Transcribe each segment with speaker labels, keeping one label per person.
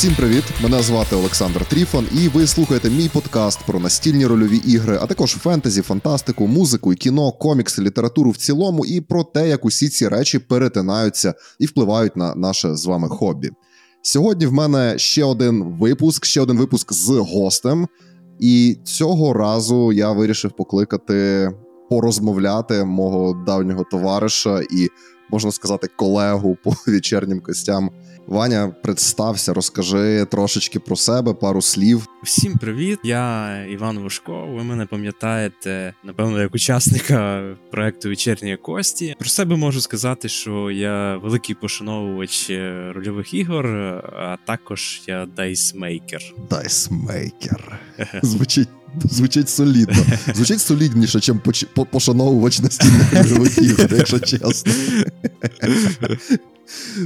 Speaker 1: Всім привіт! Мене звати Олександр Тріфон, і ви слухаєте мій подкаст про настільні рольові ігри, а також фентезі, фантастику, музику, кіно, комікси, літературу в цілому, і про те, як усі ці речі перетинаються і впливають на наше з вами хобі. Сьогодні в мене ще один випуск, ще один випуск з гостем. І цього разу я вирішив покликати порозмовляти мого давнього товариша і, можна сказати, колегу по вечірнім костям. Ваня, представся, розкажи трошечки про себе, пару слів.
Speaker 2: Всім привіт! Я Іван Вушко. Ви мене пам'ятаєте, напевно, як учасника проекту Вечірні Кості. Про себе можу сказати, що я великий пошановувач е, рольових ігор, а також я дайсмейкер.
Speaker 1: Дайсмейкер. Звучить. Звучить солідно. Звучить солідніше, ніж пошановувач настільних ігор, якщо чесно.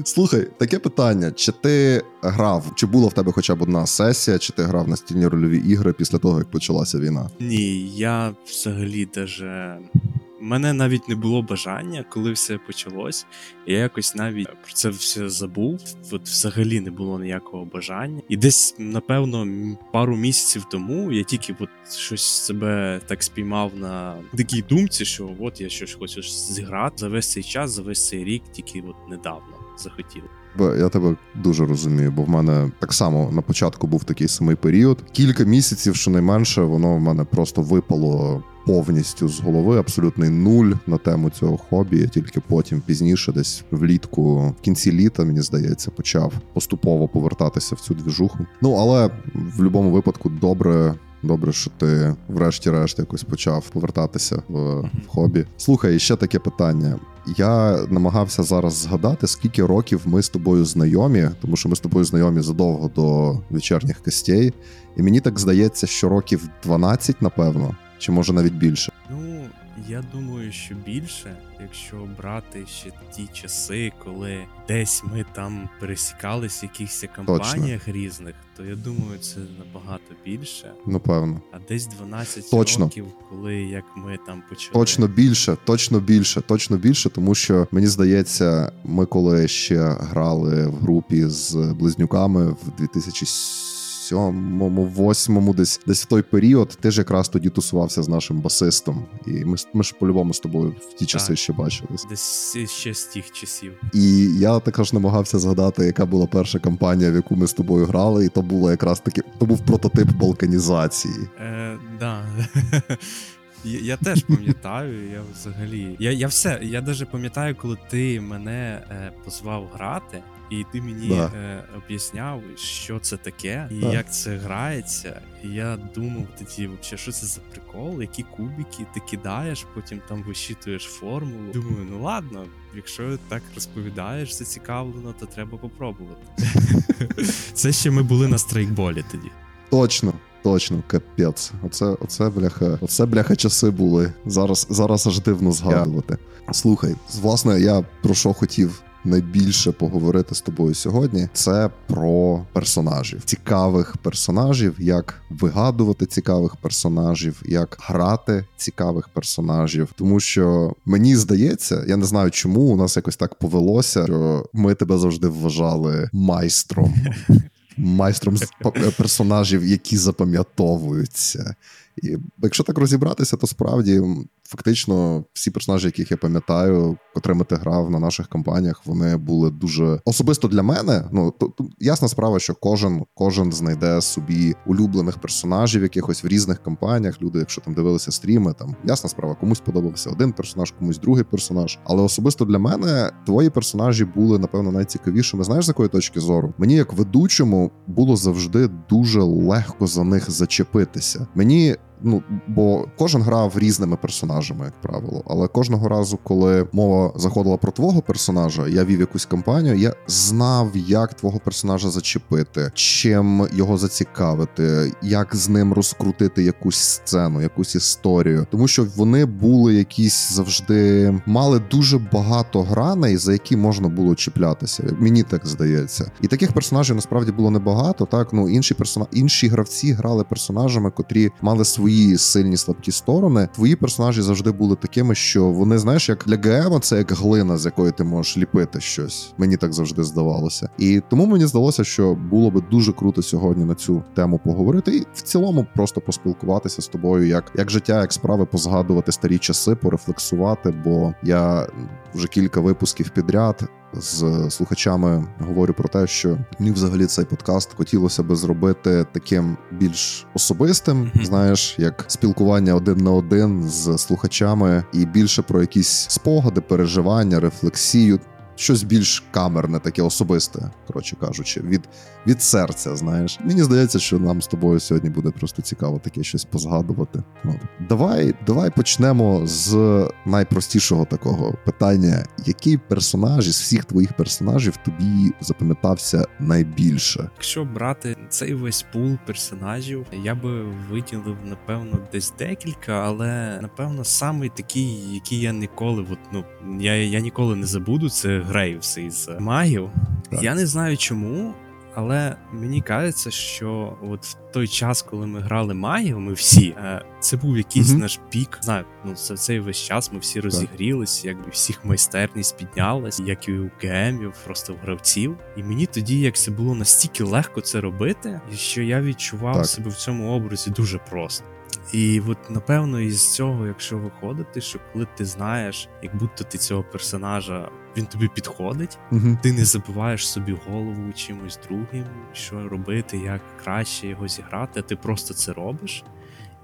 Speaker 1: Слухай, таке питання: чи ти грав, чи була в тебе хоча б одна сесія, чи ти грав на стільні рольові ігри після того, як почалася війна?
Speaker 2: Ні, я взагалі даже. Мене навіть не було бажання, коли все почалось. Я якось навіть про це все забув. От взагалі не було ніякого бажання. І десь, напевно, пару місяців тому я тільки от щось себе так спіймав на такій думці, що от я щось хочу зіграти за весь цей час, за весь цей рік, тільки от недавно захотів.
Speaker 1: Я тебе дуже розумію, бо в мене так само на початку був такий самий період. Кілька місяців, щонайменше, воно в мене просто випало повністю з голови, абсолютний нуль на тему цього хобі. Я тільки потім пізніше, десь влітку, в кінці літа, мені здається, почав поступово повертатися в цю двіжуху. Ну але в будь-якому випадку добре. Добре, що ти, врешті-решт, якось почав повертатися в, в хобі. Слухай, ще таке питання. Я намагався зараз згадати, скільки років ми з тобою знайомі, тому що ми з тобою знайомі задовго до вечірніх костей. І мені так здається, що років 12, напевно, чи може навіть більше.
Speaker 2: Ну, я думаю, що більше, якщо брати ще ті часи, коли десь ми там пересікались в якихось компаніях Точно. різних, то я думаю, це набагато більше.
Speaker 1: Напевно.
Speaker 2: А десь 12 точно. років, коли як ми там почали.
Speaker 1: Точно більше, точно більше, точно більше, тому що мені здається, ми коли ще грали в групі з близнюками в 2007 сьомому, восьмому, десь десь в той період, ти ж якраз тоді тусувався з нашим басистом. І ми ми ж по-любому з тобою в ті часи так. ще бачились.
Speaker 2: Десь ще з тих часів.
Speaker 1: І я також намагався згадати, яка була перша кампанія, в яку ми з тобою грали, і то було якраз таки то був прототип балканізації.
Speaker 2: Е, да. Я, я теж пам'ятаю, я взагалі. Я я все, я навіть пам'ятаю, коли ти мене е, позвав грати, і ти мені да. е, об'ясняв, що це таке, і да. як це грається. І я думав тоді, взагалі, що це за прикол, які кубики ти кидаєш, потім там вищитуєш формулу. Думаю, ну ладно, якщо так розповідаєш, зацікавлено, то треба попробувати. Це ще ми були на страйкболі тоді.
Speaker 1: Точно. Точно, капець. Оце, оце бляха, оце бляха часи були. Зараз зараз аж дивно згадувати. Слухай, власне, я про що хотів найбільше поговорити з тобою сьогодні, це про персонажів, цікавих персонажів, як вигадувати цікавих персонажів, як грати цікавих персонажів. Тому що мені здається, я не знаю, чому у нас якось так повелося, що ми тебе завжди вважали майстром. Майстром персонажів, які запам'ятовуються. І Якщо так розібратися, то справді фактично всі персонажі, яких я пам'ятаю, котрими ти грав на наших кампаніях, вони були дуже особисто для мене. Ну то, то ясна справа, що кожен кожен знайде собі улюблених персонажів, якихось в різних кампаніях. Люди, якщо там дивилися стріми, там ясна справа, комусь подобався один персонаж, комусь другий персонаж. Але особисто для мене твої персонажі були напевно найцікавішими. Знаєш, з якої точки зору? Мені як ведучому було завжди дуже легко за них зачепитися. Мені Ну бо кожен грав різними персонажами, як правило. Але кожного разу, коли мова заходила про твого персонажа, я вів якусь кампанію, я знав, як твого персонажа зачепити, чим його зацікавити, як з ним розкрутити якусь сцену, якусь історію, тому що вони були якісь завжди мали дуже багато граней, за які можна було чіплятися. Мені так здається, і таких персонажів насправді було небагато. Так ну інші персона інші гравці грали персонажами, котрі мали свої твої сильні слабкі сторони, твої персонажі завжди були такими, що вони знаєш, як для ГМ це як глина, з якої ти можеш ліпити щось. Мені так завжди здавалося. І тому мені здалося, що було би дуже круто сьогодні на цю тему поговорити, і в цілому просто поспілкуватися з тобою, як як життя, як справи, позгадувати старі часи, порефлексувати. Бо я вже кілька випусків підряд з слухачами говорю про те, що мені взагалі цей подкаст хотілося би зробити таким більш особистим, mm-hmm. знаєш, як спілкування один на один з слухачами, і більше про якісь спогади, переживання, рефлексію щось більш камерне, таке особисте, коротше кажучи, від від серця. Знаєш, мені здається, що нам з тобою сьогодні буде просто цікаво таке щось позгадувати. От. Давай, давай почнемо з найпростішого такого питання: який персонаж із всіх твоїх персонажів тобі запам'ятався найбільше?
Speaker 2: Якщо брати цей весь пул персонажів, я би виділив напевно десь декілька, але напевно самий такий, який я ніколи, от, ну я, я ніколи не забуду, це Грейвс із магів. Так. Я не знаю чому, але мені кажеться, що от в той час, коли ми грали магів, ми всі, е, це був якийсь mm-hmm. наш пік. Знаю, ну за цей весь час ми всі розігрілися, якби всіх майстерність піднялась, як і у гемів, просто в гравців. І мені тоді як це було настільки легко це робити, що я відчував так. себе в цьому образі дуже просто. І от напевно із цього, якщо виходити, що коли ти знаєш, як будто ти цього персонажа він тобі підходить, угу. ти не забиваєш собі голову чимось другим, що робити, як краще його зіграти, ти просто це робиш.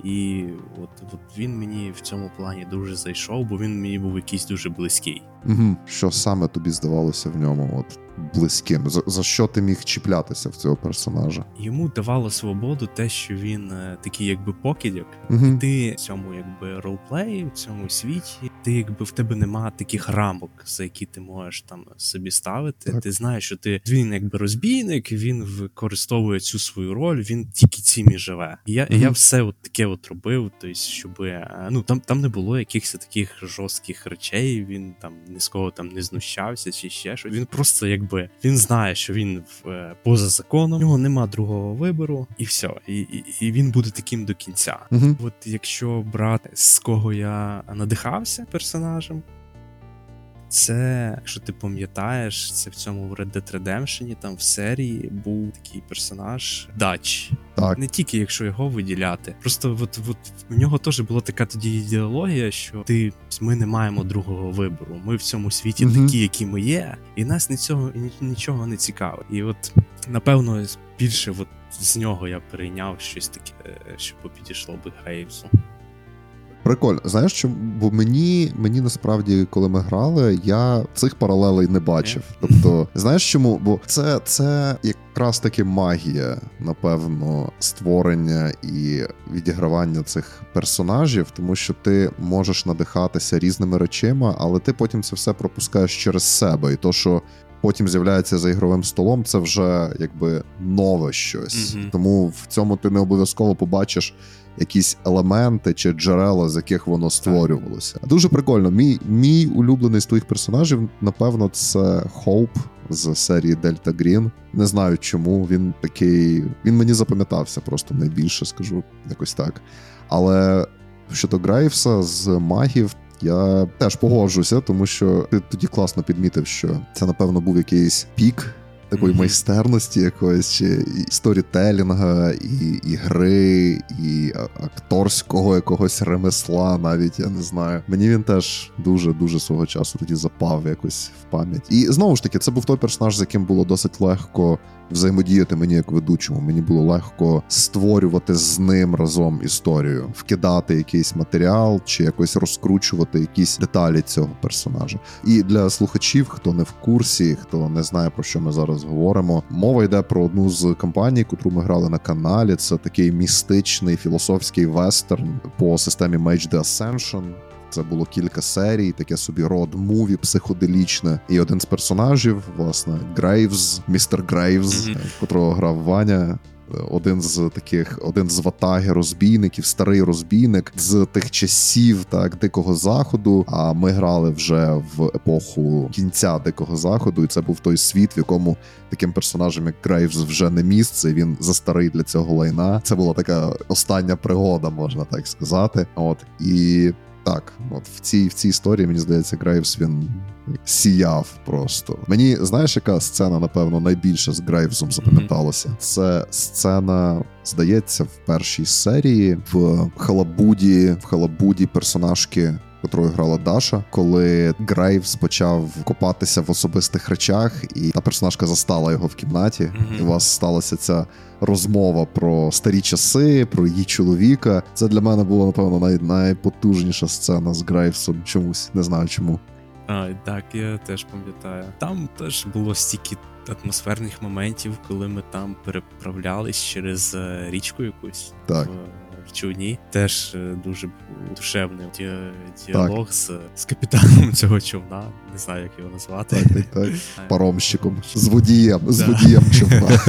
Speaker 2: І от от він мені в цьому плані дуже зайшов, бо він мені був якийсь дуже близький.
Speaker 1: Угу. Що саме тобі здавалося в ньому? От близьким? За, за що ти міг чіплятися в цього персонажа?
Speaker 2: Йому давало свободу те, що він е, такий, якби покидьок, угу. і ти в цьому якби ролплеї, в цьому світі, ти якби в тебе нема таких рамок, за які ти можеш там собі ставити. Так. Ти знаєш, що ти він якби розбійник, він використовує цю свою роль, він тільки цим і живе. І я угу. я все от таке от робив, тобто, щоб е, ну там там не було якихось таких жорстких речей. Він там ні з кого там не знущався, чи ще щось. Він просто якби він знає, що він в, поза законом, у нього нема другого вибору, і все. І і, і він буде таким до кінця. Угу. От якщо брати з кого я надихався персонажем, це, якщо ти пам'ятаєш, це в цьому Red Dead Redemption, там в серії був такий персонаж Дач. Так. Не тільки якщо його виділяти. Просто от, от в нього теж була така тоді ідеологія, що ти ми не маємо другого вибору. Ми в цьому світі угу. такі, які ми є, і нас нічого нічого не цікавить. І от напевно більше от з нього я перейняв щось таке, е, що підійшло би Грейвсу.
Speaker 1: Прикольно, знаєш, що бо мені мені насправді, коли ми грали, я цих паралелей не бачив. Тобто, знаєш чому? Бо це це якраз таки магія, напевно, створення і відігравання цих персонажів, тому що ти можеш надихатися різними речима, але ти потім це все пропускаєш через себе, і то, що. Потім з'являється за ігровим столом, це вже якби нове щось. Mm-hmm. Тому в цьому ти не обов'язково побачиш якісь елементи чи джерела, з яких воно створювалося. Дуже прикольно. Мій мій улюблений з твоїх персонажів, напевно, це Хоуп з серії Дельта Грін. Не знаю чому. Він такий. Він мені запам'ятався просто найбільше, скажу якось так. Але щодо Грейвса з магів. Я теж погоджуся, тому що ти тоді класно підмітив, що це напевно був якийсь пік такої майстерності якоїсь чи сторітелінга, і і гри, і акторського якогось ремесла, навіть я не знаю. Мені він теж дуже дуже свого часу тоді запав якось в пам'ять. І знову ж таки, це був той персонаж, з яким було досить легко взаємодіяти мені як ведучому. Мені було легко створювати з ним разом історію, вкидати якийсь матеріал чи якось розкручувати якісь деталі цього персонажа. І для слухачів, хто не в курсі, хто не знає про що ми зараз говоримо, мова йде про одну з кампаній, котру ми грали на каналі. Це такий містичний філософський вестерн по системі Mage The Ascension. Це було кілька серій, таке собі road movie психоделічне. І один з персонажів, власне, Грейвз, містер Грейвз, mm-hmm. котрого грав Ваня. Один з таких, один з ватаги розбійників, старий розбійник з тих часів так дикого заходу. А ми грали вже в епоху кінця дикого заходу, і це був той світ, в якому таким персонажам, як Грейвс, вже не місце. Він застарий для цього лайна. Це була така остання пригода, можна так сказати. От і так, от в цій в цій історії мені здається, Грейвс він сяяв просто. Мені знаєш, яка сцена, напевно, найбільше з Грейвзом запам'яталася? Mm-hmm. Це сцена, здається, в першій серії в Халабуді, в Халабуді персонажки. Котрою грала Даша, коли Грейвс почав копатися в особистих речах, і та персонажка застала його в кімнаті, mm-hmm. і у вас сталася ця розмова про старі часи, про її чоловіка. Це для мене була, напевно, най- найпотужніша сцена з Грейвсом. Чомусь не знаю чому.
Speaker 2: А, Так, я теж пам'ятаю. Там теж було стільки атмосферних моментів, коли ми там переправлялись через е, річку якусь.
Speaker 1: Так. В,
Speaker 2: в човні теж е, дуже душевний діалог з, з капітаном цього човна. Не знаю, як його назвати.
Speaker 1: Так, так, так. Паромщиком. З водієм, з водієм човна.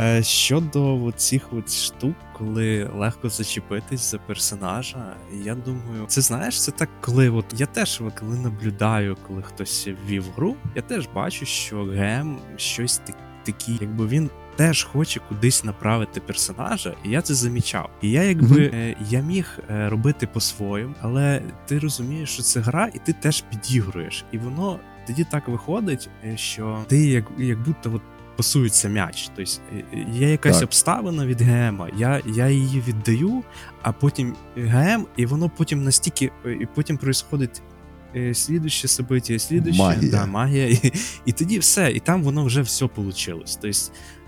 Speaker 2: Е, щодо цих от штук, коли легко зачепитись за персонажа, я думаю, це знаєш, це так, коли от я теж коли наблюдаю, коли хтось ввів гру, я теж бачу, що ГМ щось таке, якби він. Теж хоче кудись направити персонажа, і я це замічав. І я якби mm-hmm. я міг е, робити по-своєму, але ти розумієш, що це гра, і ти теж підігруєш. І воно тоді так виходить, що ти як як будто от пасується м'яч. Тобто є якась так. обставина від ГМа, я я її віддаю, а потім ГМ, і воно потім настільки, і потім происходить е, слідуще собиття, слідуще
Speaker 1: магія.
Speaker 2: Да, магія. І, і тоді все, і там воно вже все вийшло. Тобто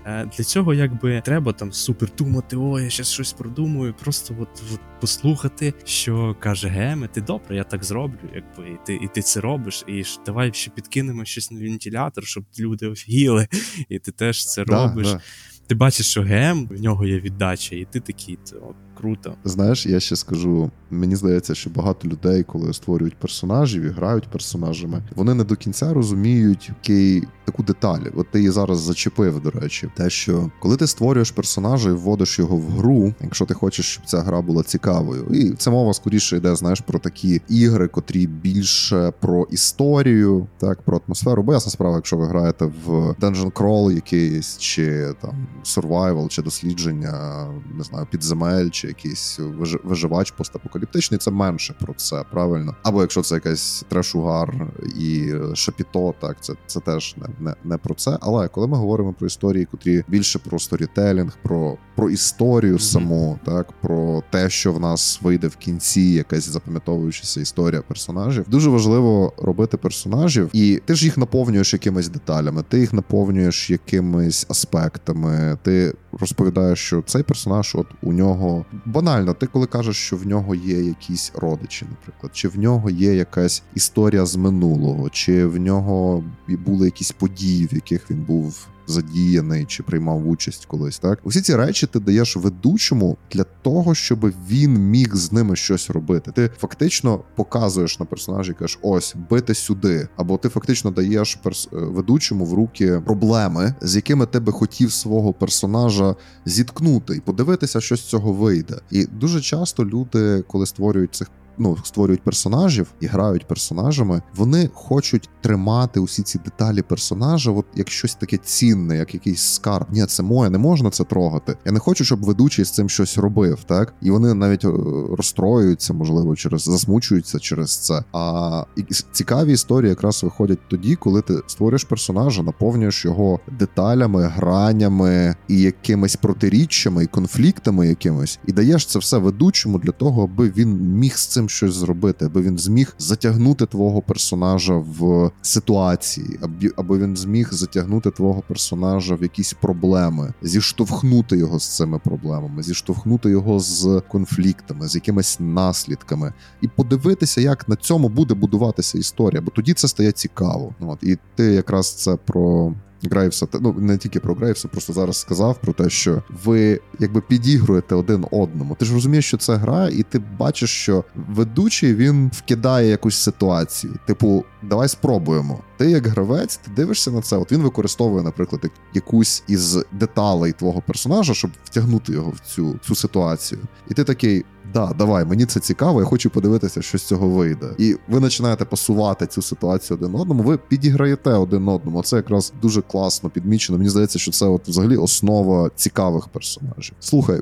Speaker 2: Е, для цього якби треба там супер думати, о, я зараз щось продумую, просто от, от послухати, що каже Геме, ти добре, я так зроблю, якби і ти і ти це робиш, і ж давай ще підкинемо щось на вентилятор, щоб люди офігіли, і ти теж це да, робиш. Да. Ти бачиш, що ГМ в нього є віддача, і ти такий, от, круто.
Speaker 1: Знаєш, я ще скажу: мені здається, що багато людей, коли створюють персонажів і грають персонажами, вони не до кінця розуміють який, таку деталь. От ти її зараз зачепив, до речі, те, що коли ти створюєш персонажа і вводиш його в гру, якщо ти хочеш, щоб ця гра була цікавою, і це мова скоріше йде, знаєш, про такі ігри, котрі більше про історію, так про атмосферу. Бо ясна справа, якщо ви граєте в Dungeon Crawl якийсь, чи там survival, чи дослідження, не знаю, підземель, чи якийсь виживач постапокаліптичний, це менше про це, правильно. Або якщо це якась трешугар і шапіто, так це це теж не, не не, про це. Але коли ми говоримо про історії, котрі більше про сторітелінг, про про історію mm-hmm. саму, так про те, що в нас вийде в кінці, якась запам'ятовуючася історія персонажів, дуже важливо робити персонажів, і ти ж їх наповнюєш якимись деталями, ти їх наповнюєш якимись аспектами. Ти розповідаєш, що цей персонаж, от у нього банально, ти коли кажеш, що в нього є якісь родичі, наприклад, чи в нього є якась історія з минулого, чи в нього були якісь події, в яких він був задіяний чи приймав участь колись. Так усі ці речі ти даєш ведучому для того, щоб він міг з ними щось робити. Ти фактично показуєш на персонажі, кажеш, ось бити сюди, або ти фактично даєш перс... Е, ведучому в руки проблеми, з якими ти би хотів свого персонажа зіткнути і подивитися, що з цього вийде. І дуже часто люди, коли створюють цих ну, створюють персонажів і грають персонажами, вони хочуть тримати усі ці деталі персонажа, от як щось таке цінне, як якийсь скарб. Ні, це моє, не можна це трогати. Я не хочу, щоб ведучий з цим щось робив, так і вони навіть е, розстроюються, можливо, через засмучуються через це. А цікаві історії якраз виходять тоді, коли ти створюєш персонажа, наповнюєш його деталями, гранями і якимись протиріччями і конфліктами, якимось, і даєш це все ведучому для того, аби він міг з цим щось зробити, аби він зміг затягнути твого персонажа в ситуації, аби він зміг затягнути твого персонажа в якісь проблеми, зіштовхнути його з цими проблемами, зіштовхнути його з конфліктами, з якимись наслідками, і подивитися, як на цьому буде будуватися історія, бо тоді це стає цікаво. От і ти якраз це про Грейвса, ну не тільки про Грейвса, просто зараз сказав про те, що ви якби підігруєте один одному. Ти ж розумієш, що це гра, і ти бачиш, що ведучий він вкидає якусь ситуацію. Типу, давай спробуємо. Ти як гравець, ти дивишся на це. От він використовує, наприклад, якусь із деталей твого персонажа, щоб втягнути його в цю, цю ситуацію. І ти такий да, давай, мені це цікаво, я хочу подивитися, що з цього вийде. І ви починаєте пасувати цю ситуацію один одному. Ви підіграєте один одному. Це якраз дуже класно підмічено. Мені здається, що це от взагалі основа цікавих персонажів. Слухай,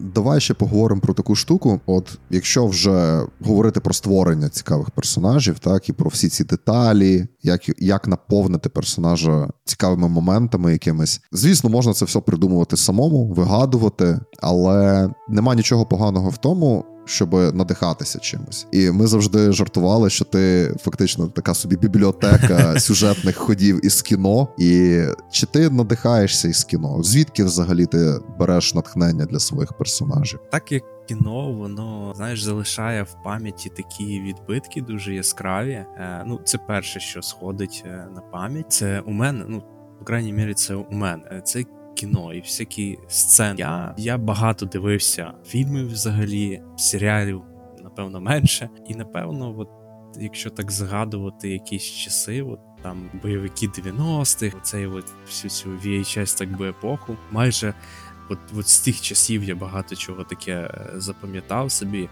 Speaker 1: давай ще поговоримо про таку штуку. От якщо вже говорити про створення цікавих персонажів, так і про всі ці деталі, як як наповнити персонажа цікавими моментами, якимись, звісно, можна це все придумувати самому, вигадувати, але нема нічого поганого в тому тому, щоб надихатися чимось. І ми завжди жартували, що ти фактично така собі бібліотека сюжетних ходів із кіно. І чи ти надихаєшся із кіно? Звідки взагалі ти береш натхнення для своїх персонажів?
Speaker 2: Так як кіно, воно знаєш, залишає в пам'яті такі відбитки дуже яскраві. Е, ну, це перше, що сходить е, на пам'ять. Це у мене, ну. В крайній мірі, це у мене. Це кіно і всякі сцени. Я я багато дивився фільмів взагалі, серіалів, напевно, менше. І напевно, от якщо так згадувати якісь часи, от там бойовики 90-х, цей от всю цю VHS, так би епоху, майже от, от з тих часів я багато чого таке е, запам'ятав собі.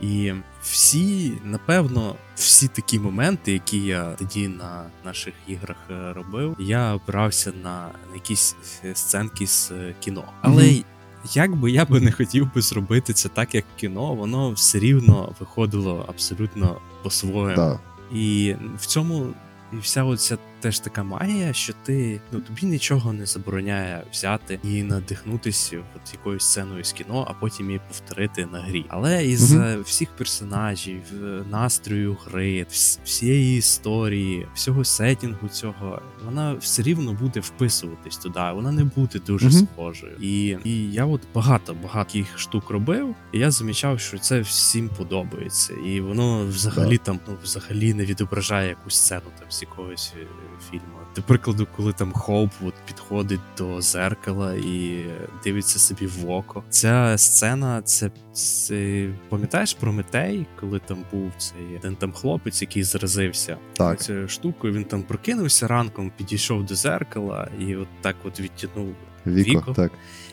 Speaker 2: І всі, напевно, всі такі моменти, які я тоді на наших іграх е, робив, я опирався на якісь е, сценки з кіно. Але mm-hmm. як би я би не хотів би зробити це так, як кіно, воно все рівно виходило абсолютно по-своєму. Да. І в цьому і вся оця теж така магія, що ти ну тобі нічого не забороняє взяти і надихнутися от якоюсь сценою з кіно, а потім її повторити на грі. Але із угу. всіх персонажів, е, настрою гри, всієї історії, всього сетінгу цього, вона все рівно буде вписуватись туди, вона не буде дуже угу. схожою. І і я от багато багато штук робив, і я замічав, що це всім подобається, і воно взагалі там ну взагалі не відображає якусь сцену там з якогось е, фільму. До прикладу, коли там Хоуп от підходить до зеркала і дивиться собі в око. Ця сцена, це, це пам'ятаєш Прометей, коли там був цей один там хлопець, який заразився так. цією штукою. Він там прокинувся ранком, підійшов до зеркала і от так от відтягнув
Speaker 1: Віко, Віко. так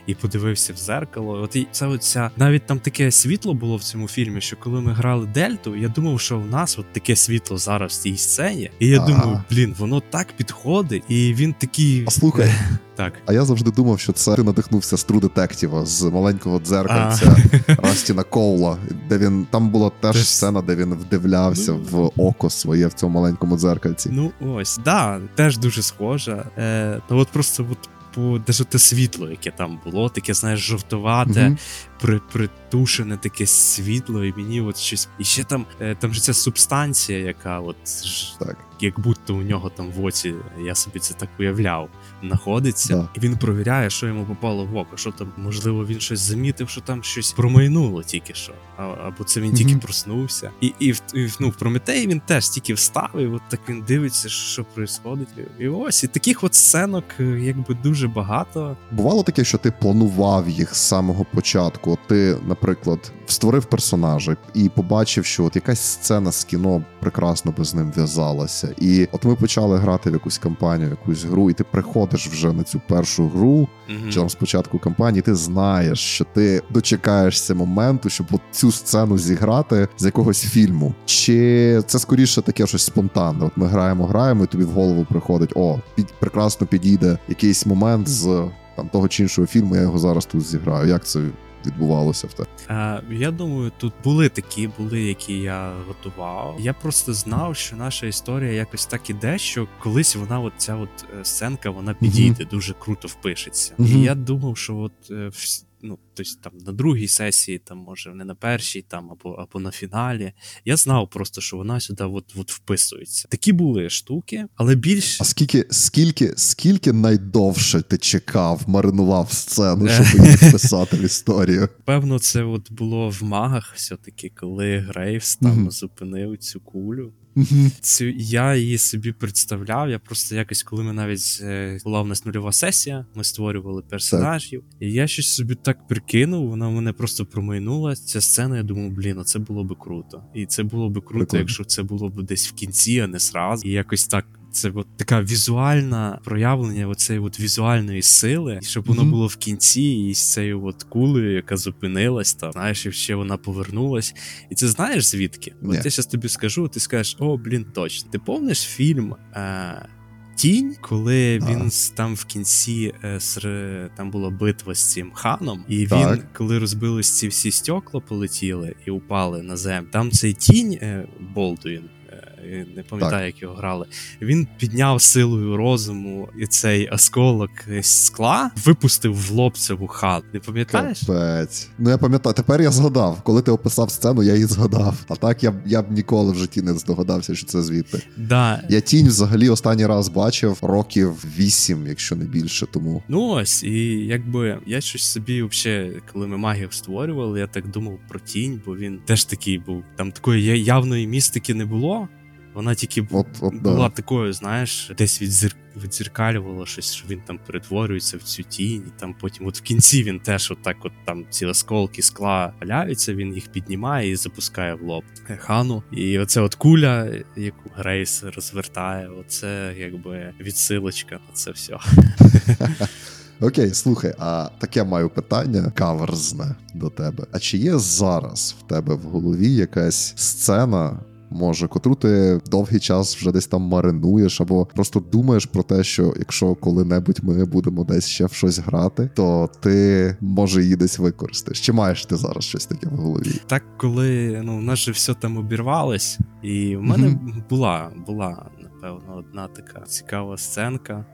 Speaker 2: і подивився в зеркало. От і це оця навіть там таке світло було в цьому фільмі, що коли ми грали Дельту, я думав, що в нас от таке світло зараз в цій сцені. І я думаю, блін, воно так підходить, і він такий.
Speaker 1: А слухай.
Speaker 2: Так.
Speaker 1: А я завжди думав, що це ти надихнувся з True Detective, з маленького дзеркальця Растіна Коула, де він там була теж сцена, де він вдивлявся ну... в око своє в цьому маленькому дзеркальці.
Speaker 2: Ну ось, да, теж дуже схожа. Е, Ну от просто от типу, те світло, яке там було, таке, знаєш, жовтувате. При, притушене таке світло, і мені от щось. І ще там е, там же ця субстанція, яка от так. як будто у нього там в оці, я собі це так уявляв, знаходиться, да. і він провіряє, що йому попало в око. Що там, можливо, він щось замітив, що там щось промайнуло тільки що. А, або це він mm-hmm. тільки проснувся. І і, і ну, в Прометеї він теж тільки встав, і от так він дивиться, що відбувається. І ось і таких от сценок, е, якби дуже багато.
Speaker 1: Бувало таке, що ти планував їх з самого початку. Ти, наприклад, створив персонажа і побачив, що от якась сцена з кіно прекрасно би з ним в'язалася. І от ми почали грати в якусь кампанію, якусь гру, і ти приходиш вже на цю першу гру, mm-hmm. чи там спочатку кампанії, ти знаєш, що ти дочекаєшся моменту, щоб от цю сцену зіграти з якогось фільму. Чи це скоріше таке щось спонтанне? От ми граємо, граємо, і тобі в голову приходить: о, під прекрасно підійде якийсь момент з там того чи іншого фільму. Я його зараз тут зіграю. Як це відбувалося в те?
Speaker 2: Е, Я думаю, тут були такі, були, які я готував. Я просто знав, що наша історія якось так іде, що колись вона, от ця от е, сценка, вона підійде, mm-hmm. дуже круто впишеться. Mm-hmm. І я думав, що от е, ну, тобто там на другій сесії, там, може, не на першій, там, або або на фіналі. Я знав просто, що вона сюди от, от вписується. Такі були штуки, але більш.
Speaker 1: А скільки скільки, скільки найдовше ти чекав, маринував сцену, щоб її вписати в історію?
Speaker 2: Певно, це от було в магах, все-таки, коли Грейвс там зупинив цю кулю. Цю я її собі представляв. Я просто якось, коли ми навіть е, була в нас нульова сесія, ми створювали персонажів, так. і я щось собі так прикинув. Вона мене просто промайнула. Ця сцена. Я думав, блін, це було би круто, і це було би круто, Прикольно. якщо це було б десь в кінці, а не сразу. І якось так це от така візуальна проявлення оцеї от візуальної сили, щоб воно mm-hmm. було в кінці, і з цією от кулею, яка зупинилась, та знаєш, і ще вона повернулась. І це знаєш звідки? Yeah. От я зараз тобі скажу, ти скажеш, о, блін, точно. Ти помниш фільм? Е- Тінь, коли він а. там в кінці е, там була битва з цим ханом, і так. він, коли розбились ці всі стекла, полетіли і упали на землю, там цей тінь е, Болдуін, не пам'ятаю, як його грали. Він підняв силою розуму і цей осколок скла випустив в лоб цю хату. Не пам'ятаєш?
Speaker 1: Капець. Ну я пам'ятаю, тепер я згадав. Коли ти описав сцену, я її згадав. А так я б я б ніколи в житті не здогадався, що це звідти.
Speaker 2: Да.
Speaker 1: Я тінь взагалі останній раз бачив років вісім, якщо не більше. Тому
Speaker 2: ну ось, і якби я щось собі, взагалі, коли ми магів створювали, я так думав про тінь, бо він теж такий був. Там такої явної містики не було. Вона тільки от, от, була да. такою, знаєш, десь відзір... відзеркалювала щось, що він там перетворюється в цю тінь, і там потім, от в кінці він теж отак, от там ці осколки скла валяються, він їх піднімає і запускає в лоб хану. І оце от куля, яку Грейс розвертає, оце якби відсилочка на це все.
Speaker 1: Окей, слухай, а таке маю питання каверзне до тебе. А чи є зараз в тебе в голові якась сцена, може, котру ти довгий час вже десь там маринуєш, або просто думаєш про те, що якщо коли-небудь ми будемо десь ще в щось грати, то ти може її десь використаєш. Чи маєш ти зараз щось таке в голові?
Speaker 2: Так, коли ну, в нас же все там обірвалось, і в мене mm-hmm. була, була, напевно, одна така цікава сценка.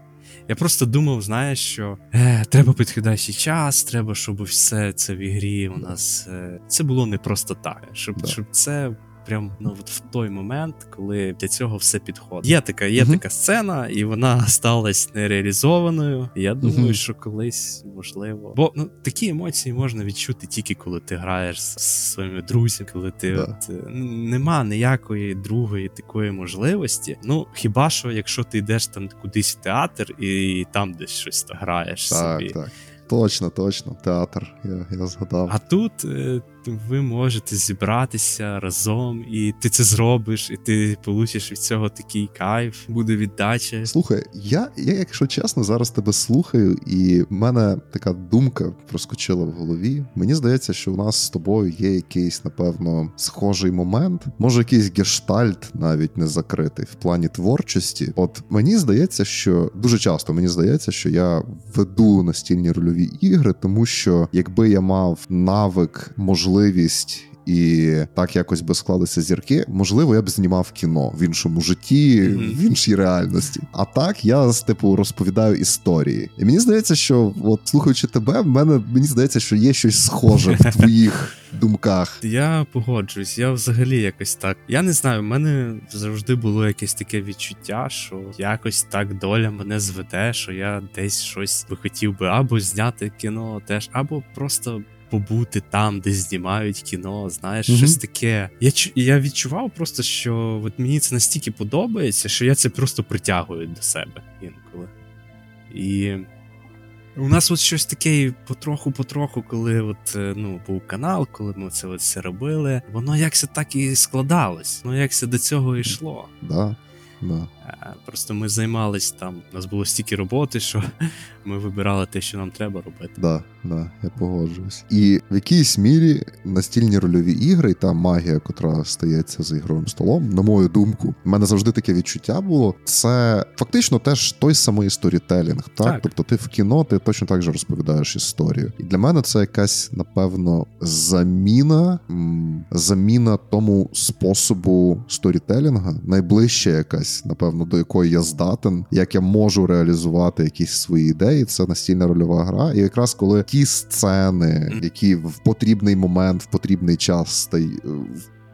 Speaker 2: Я просто думав, знаєш, що е, треба підходящий час, треба, щоб все це в ігрі у нас е, це було не просто так, щоб да. щоб це прям ну от в той момент, коли для цього все підходить. Є така, є uh-huh. така сцена, і вона сталася нереалізованою. Я думаю, uh-huh. що колись можливо. Бо ну такі емоції можна відчути тільки коли ти граєш з своїми друзями, коли ти yeah. от, е, нема ніякої другої такої можливості. Ну хіба що, якщо ти йдеш там кудись в театр і там десь щось граєш
Speaker 1: так,
Speaker 2: собі.
Speaker 1: Так. Точно, точно, театр. Я я згадав.
Speaker 2: А тут е, ви можете зібратися разом, і ти це зробиш, і ти получиш від цього такий кайф, буде віддача.
Speaker 1: Слухай, я, я, якщо чесно, зараз тебе слухаю, і в мене така думка проскочила в голові. Мені здається, що у нас з тобою є якийсь, напевно, схожий момент, може, якийсь гештальт навіть не закритий в плані творчості. От мені здається, що дуже часто мені здається, що я веду настільні рольові ігри, тому що якби я мав навик, можливість можливість. І так якось би склалися зірки. Можливо, я б знімав кіно в іншому житті, mm-hmm. в іншій реальності. А так я типу розповідаю історії. І мені здається, що от слухаючи тебе, в мене мені здається, що є щось схоже в твоїх думках.
Speaker 2: Я погоджуюсь, я взагалі якось так. Я не знаю, в мене завжди було якесь таке відчуття, що якось так доля мене зведе, що я десь щось би хотів би або зняти кіно теж, або просто побути там, де знімають кіно, знаєш, mm-hmm. щось таке. Я я відчував просто, що от мені це настільки подобається, що я це просто притягую до себе інколи. І у нас от щось таке потроху-потроху, коли от, е, ну, був канал, коли ми це от все робили, воно якся так і складалось, воно якся до цього йшло.
Speaker 1: Да. Да.
Speaker 2: Просто ми займались там, у нас було стільки роботи, що ми вибирали те, що нам треба робити.
Speaker 1: Да, да, я погоджуюсь. І в якійсь мірі настільні рольові ігри, і та магія, котра стається за ігровим столом, на мою думку, в мене завжди таке відчуття було. Це фактично теж той самий сторітелінг. Так? так, тобто, ти в кіно, ти точно так же розповідаєш історію. І для мене це якась, напевно, заміна, заміна тому способу сторітелінга, найближча якась, напевно, до якої я здатен, як я можу реалізувати якісь свої ідеї. Це настільна рольова гра. І якраз коли ті сцени, які в потрібний момент, в потрібний час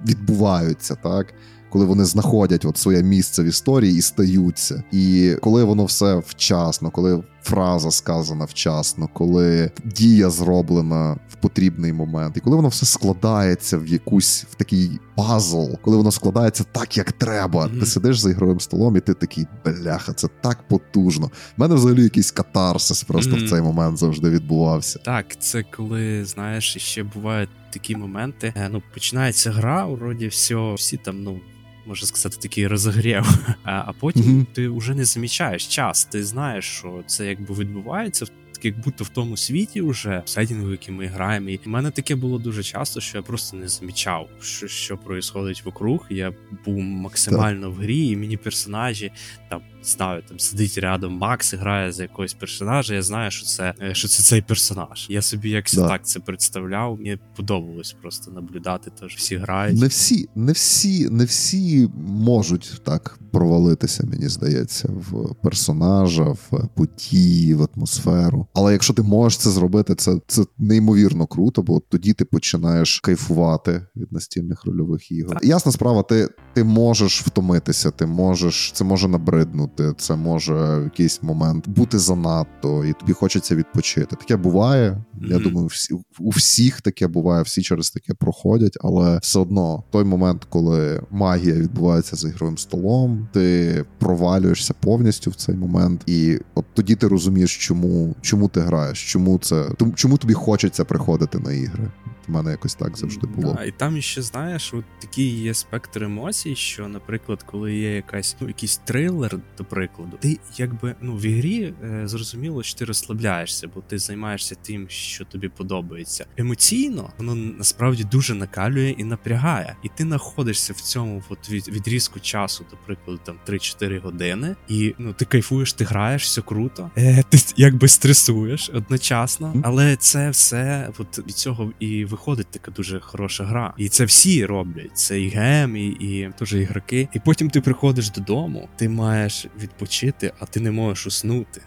Speaker 1: відбуваються, так. Коли вони знаходять от своє місце в історії і стаються, і коли воно все вчасно, коли фраза сказана вчасно, коли дія зроблена в потрібний момент, і коли воно все складається в якусь в такий пазл, коли воно складається так, як треба. Mm-hmm. Ти сидиш за ігровим столом, і ти такий бляха, це так потужно. У мене взагалі якийсь катарсис просто mm-hmm. в цей момент завжди відбувався.
Speaker 2: Так, це коли знаєш, ще бувають такі моменти. Е, ну починається гра, вроді все, всі там, ну можна сказати, такий розогрів. А а потім mm-hmm. ти вже не замічаєш час. Ти знаєш, що це якби відбувається як будто в тому світі вже сетінгу, який ми граємо. І в мене таке було дуже часто, що я просто не замічав, що що происходить вокруг. Я був максимально так. в грі, і мені персонажі там знаю, там сидить рядом Макс грає за якогось персонажа. Я знаю, що це е, що це цей персонаж. Я собі якось да. так це представляв. Мені подобалось просто наблюдати. Тож всі грають.
Speaker 1: Не всі, не всі, не всі можуть так провалитися, мені здається, в персонажа, в події, в атмосферу. Але якщо ти можеш це зробити, це це неймовірно круто, бо тоді ти починаєш кайфувати від настільних рольових ігор. Так. Ясна справа, ти ти можеш втомитися, ти можеш це може набриднути, це може в якийсь момент бути занадто, і тобі хочеться відпочити. Таке буває. Mm-hmm. Я думаю, всі у всіх таке буває, всі через таке проходять, але все одно той момент, коли магія відбувається за ігровим столом, ти провалюєшся повністю в цей момент, і от тоді ти розумієш, чому чому ти граєш, чому це чому тобі хочеться приходити на ігри. В мене якось так завжди було.
Speaker 2: Да, І там ще знаєш, от такий є спектр емоцій, що, наприклад, коли є якась ну, якийсь трилер, до прикладу, ти якби ну в ігрі е, зрозуміло, що ти розслабляєшся, бо ти займаєшся тим, що тобі подобається. Емоційно воно насправді дуже накалює і напрягає, і ти знаходишся в цьому от від, відрізку часу, до прикладу, там 3-4 години, і ну ти кайфуєш, ти граєш, все круто, е, ти якби стресуєш одночасно, але це все от від цього і виходить така дуже хороша гра. І це всі роблять. Це і гем, і, і теж ігроки. І потім ти приходиш додому, ти маєш відпочити, а ти не можеш уснути.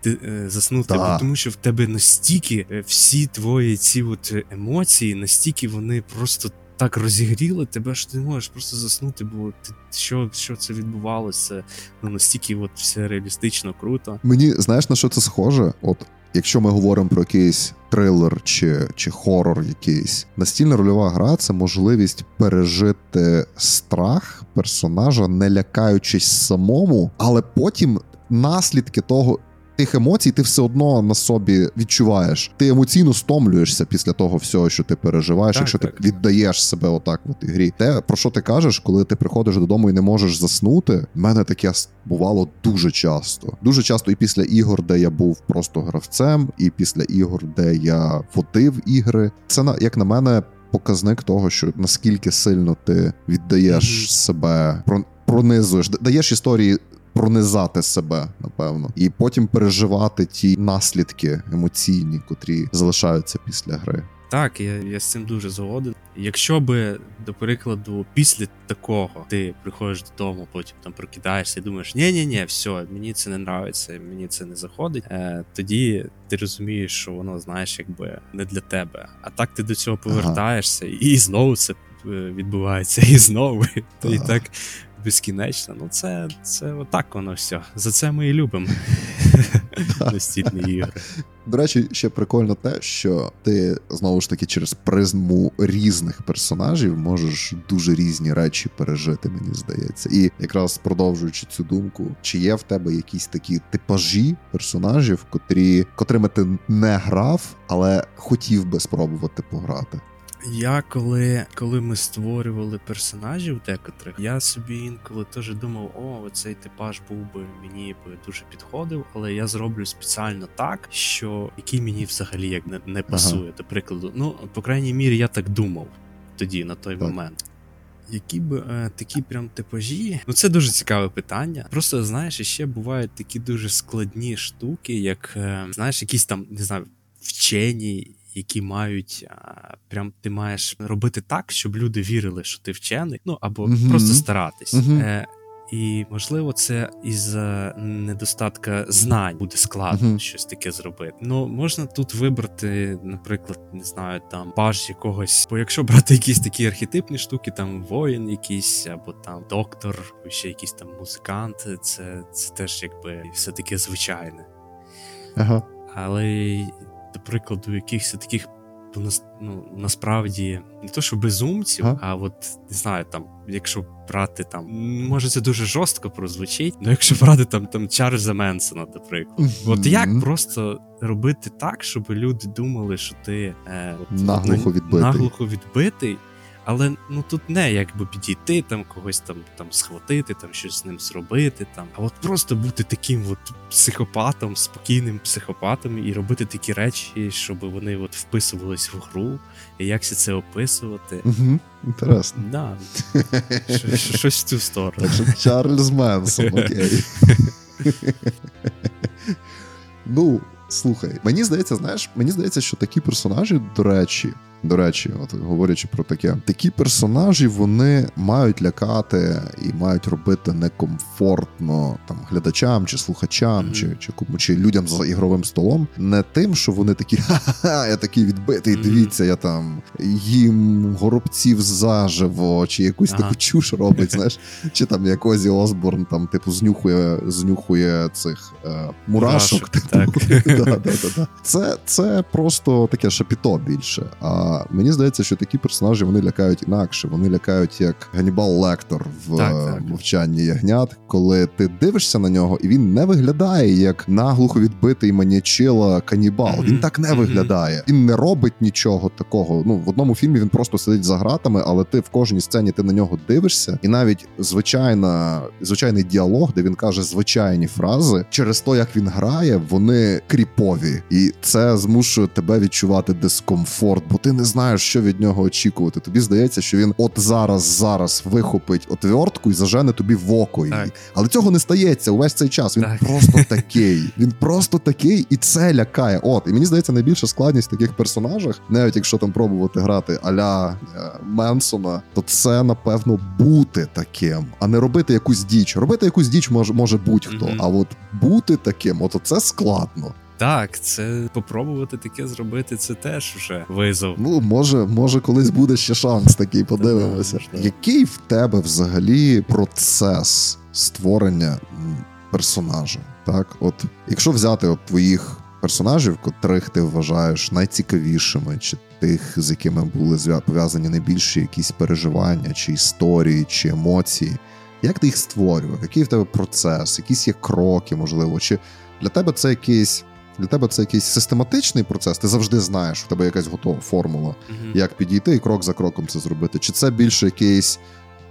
Speaker 2: Ти е, заснути, бо тому що в тебе настільки е, всі твої ці от емоції, настільки вони просто так розігріли тебе, що ти не можеш просто заснути, бо ти що що це відбувалося? Ну настільки от все реалістично круто.
Speaker 1: Мені знаєш на що це схоже? От Якщо ми говоримо про якийсь трилер чи чи хорор, якийсь настільна рольова гра це можливість пережити страх персонажа, не лякаючись самому, але потім наслідки того тих емоцій ти все одно на собі відчуваєш. Ти емоційно стомлюєшся після того всього, що ти переживаєш, так, якщо так, ти віддаєш себе отак в ігрі. Те, про що ти кажеш, коли ти приходиш додому і не можеш заснути, в мене таке бувало дуже часто. Дуже часто і після ігор, де я був просто гравцем, і після ігор, де я водив ігри. Це як на мене. Показник того, що наскільки сильно ти віддаєш mm-hmm. себе, пронизуєш, даєш історії пронизати себе, напевно, і потім переживати ті наслідки емоційні, котрі залишаються після гри.
Speaker 2: Так, я я з цим дуже згоден. Якщо би, до прикладу, після такого ти приходиш додому, потім там прокидаєшся і думаєш, ні ні ні все, мені це не нравиться, мені це не заходить. Е, Тоді ти розумієш, що воно знаєш, якби не для тебе. А так ти до цього повертаєшся, ага. і знову це е, відбувається, і знову. Ага. І так безкінечно. Ну, це це отак воно все. За це ми і любимо настільні ігри.
Speaker 1: До речі, ще прикольно те, що ти знову ж таки через призму різних персонажів можеш дуже різні речі пережити, мені здається. І якраз продовжуючи цю думку, чи є в тебе якісь такі типажі персонажів, котрі, котрими ти не грав, але хотів би спробувати пограти?
Speaker 2: Я коли коли ми створювали персонажів декотрих, я собі інколи теж думав, о, цей типаж був би мені би дуже підходив, але я зроблю спеціально так, що який мені взагалі як не, не пасує. Ага. До прикладу, ну по крайній мірі, я так думав тоді, на той так. момент. Які б е, такі прям типажі, ну це дуже цікаве питання. Просто знаєш, ще бувають такі дуже складні штуки, як е, знаєш, якісь там не знаю, вчені які мають а, прям ти маєш робити так, щоб люди вірили, що ти вчений, ну або mm-hmm. просто старатись. Mm-hmm. Е, і можливо, це із недостатка знань буде складно uh-huh. щось таке зробити. Ну можна тут вибрати, наприклад, не знаю, там паж якогось. Бо якщо брати якісь такі архетипні штуки, там воїн, якийсь або там доктор, ще якийсь там музикант, це це теж якби все таке звичайне.
Speaker 1: Ага.
Speaker 2: Але, до прикладу, якихось таких ну, насправді не то, що безумців, а, а от не знаю, там, якщо брати там, може це дуже жорстко прозвучить, але якщо брати там там Чарльза Менсона, наприклад, mm-hmm. от як просто робити так, щоб люди думали, що ти е, от,
Speaker 1: наглухо відбитий.
Speaker 2: наглухо відбитий. Але ну тут не якби підійти, там когось там там схватити, там щось з ним зробити. там, А от просто бути таким от психопатом, спокійним психопатом і робити такі речі, щоб вони от вписувались в гру, і як це описувати.
Speaker 1: Угу, Інтересно.
Speaker 2: Да. Щось в цю сторону.
Speaker 1: Так що Чарльз Менсон, окей. Ну, слухай, мені здається, знаєш, мені здається, що такі персонажі, до речі. До речі, от говорячи про таке, такі персонажі вони мають лякати і мають робити некомфортно там глядачам чи слухачам, mm-hmm. чи чи кому чи людям за ігровим столом, не тим, що вони такі ха-ха, я такий відбитий. Mm-hmm. Дивіться, я там їм горобців заживо, чи якусь ага. таку чуш робить. Знаєш, чи там як Озі Осборн там, типу, знюхує, знюхує цих е, мурашок. Типу. Це це просто таке шапіто більше. А мені здається, що такі персонажі вони лякають інакше. Вони лякають як Ганібал Лектор в так, так. мовчанні ягнят, коли ти дивишся на нього, і він не виглядає як наглухо відбитий манячила канібал. Mm-hmm. Він так не виглядає. Він не робить нічого такого. Ну в одному фільмі він просто сидить за гратами, але ти в кожній сцені ти на нього дивишся, і навіть звичайна звичайний діалог, де він каже звичайні фрази, через то як він грає, вони кріпові, і це змушує тебе відчувати дискомфорт, бо ти не знаєш, що від нього очікувати. Тобі здається, що він от зараз, зараз вихопить отвертку і зажене тобі в око. Так. Але цього не стається увесь цей час. Він так. просто такий. Він просто такий, і це лякає. От, і мені здається, найбільша складність в таких персонажах, навіть якщо там пробувати грати аля е, Менсона, то це напевно бути таким, а не робити якусь діч. Робити якусь діч може може будь-хто. Mm-hmm. А от бути таким, от це складно.
Speaker 2: Так, це попробувати таке зробити, це теж вже визов.
Speaker 1: Ну, може, може, колись буде ще шанс такий, подивимося. Який в тебе взагалі процес створення персонажа? Так, от, якщо взяти от твоїх персонажів, котрих ти вважаєш найцікавішими, чи тих, з якими були пов'язані найбільші якісь переживання, чи історії, чи емоції, як ти їх створював? Який в тебе процес, якісь є кроки, можливо, чи для тебе це якийсь для тебе це якийсь систематичний процес, ти завжди знаєш, в тебе якась готова формула, uh-huh. як підійти і крок за кроком це зробити. Чи це більше якийсь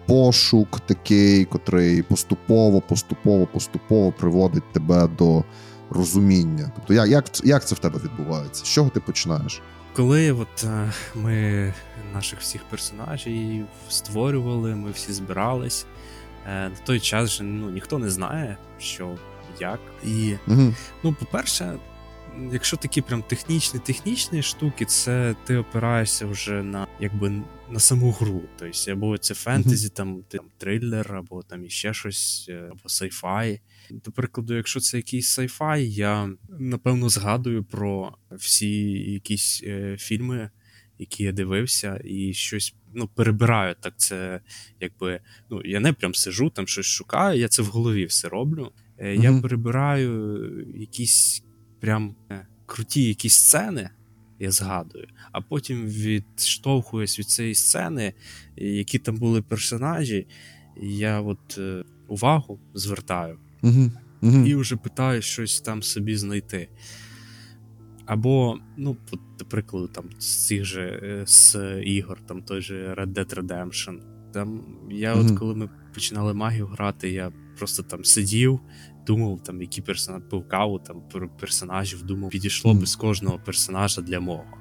Speaker 1: пошук такий, котрий поступово, поступово, поступово приводить тебе до розуміння? Тобто, як як, як це в тебе відбувається? З чого ти починаєш?
Speaker 2: Коли от е, ми наших всіх персонажів створювали, ми всі збирались. Е, на той час же ну, ніхто не знає, що як. І, угу. ну, по-перше, якщо такі прям технічні технічні штуки, це ти опираєшся вже на якби на саму гру. Тобто, або це фентезі, mm-hmm. там там трилер, або там іще щось, е, або сайфай. До прикладу, якщо це якийсь сайфай, я напевно згадую про всі якісь е, фільми. Які я дивився, і щось ну, перебираю. Так це якби ну я не прям сижу, там щось шукаю, я це в голові все роблю. Mm-hmm. Я перебираю якісь прям е, круті якісь сцени, я згадую, а потім відштовхуюсь від цієї сцени, які там були персонажі, я от е, увагу звертаю
Speaker 1: угу, угу.
Speaker 2: і вже питаю щось там собі знайти. Або, ну, от, до прикладу, там з цих же е, з ігор, там той же Red Dead Redemption. Там я, mm-hmm. от коли ми починали магію грати, я просто там сидів, думав, там, які персонажі пив каву там про персонажів, думав, підійшло mm. би з кожного персонажа для мого.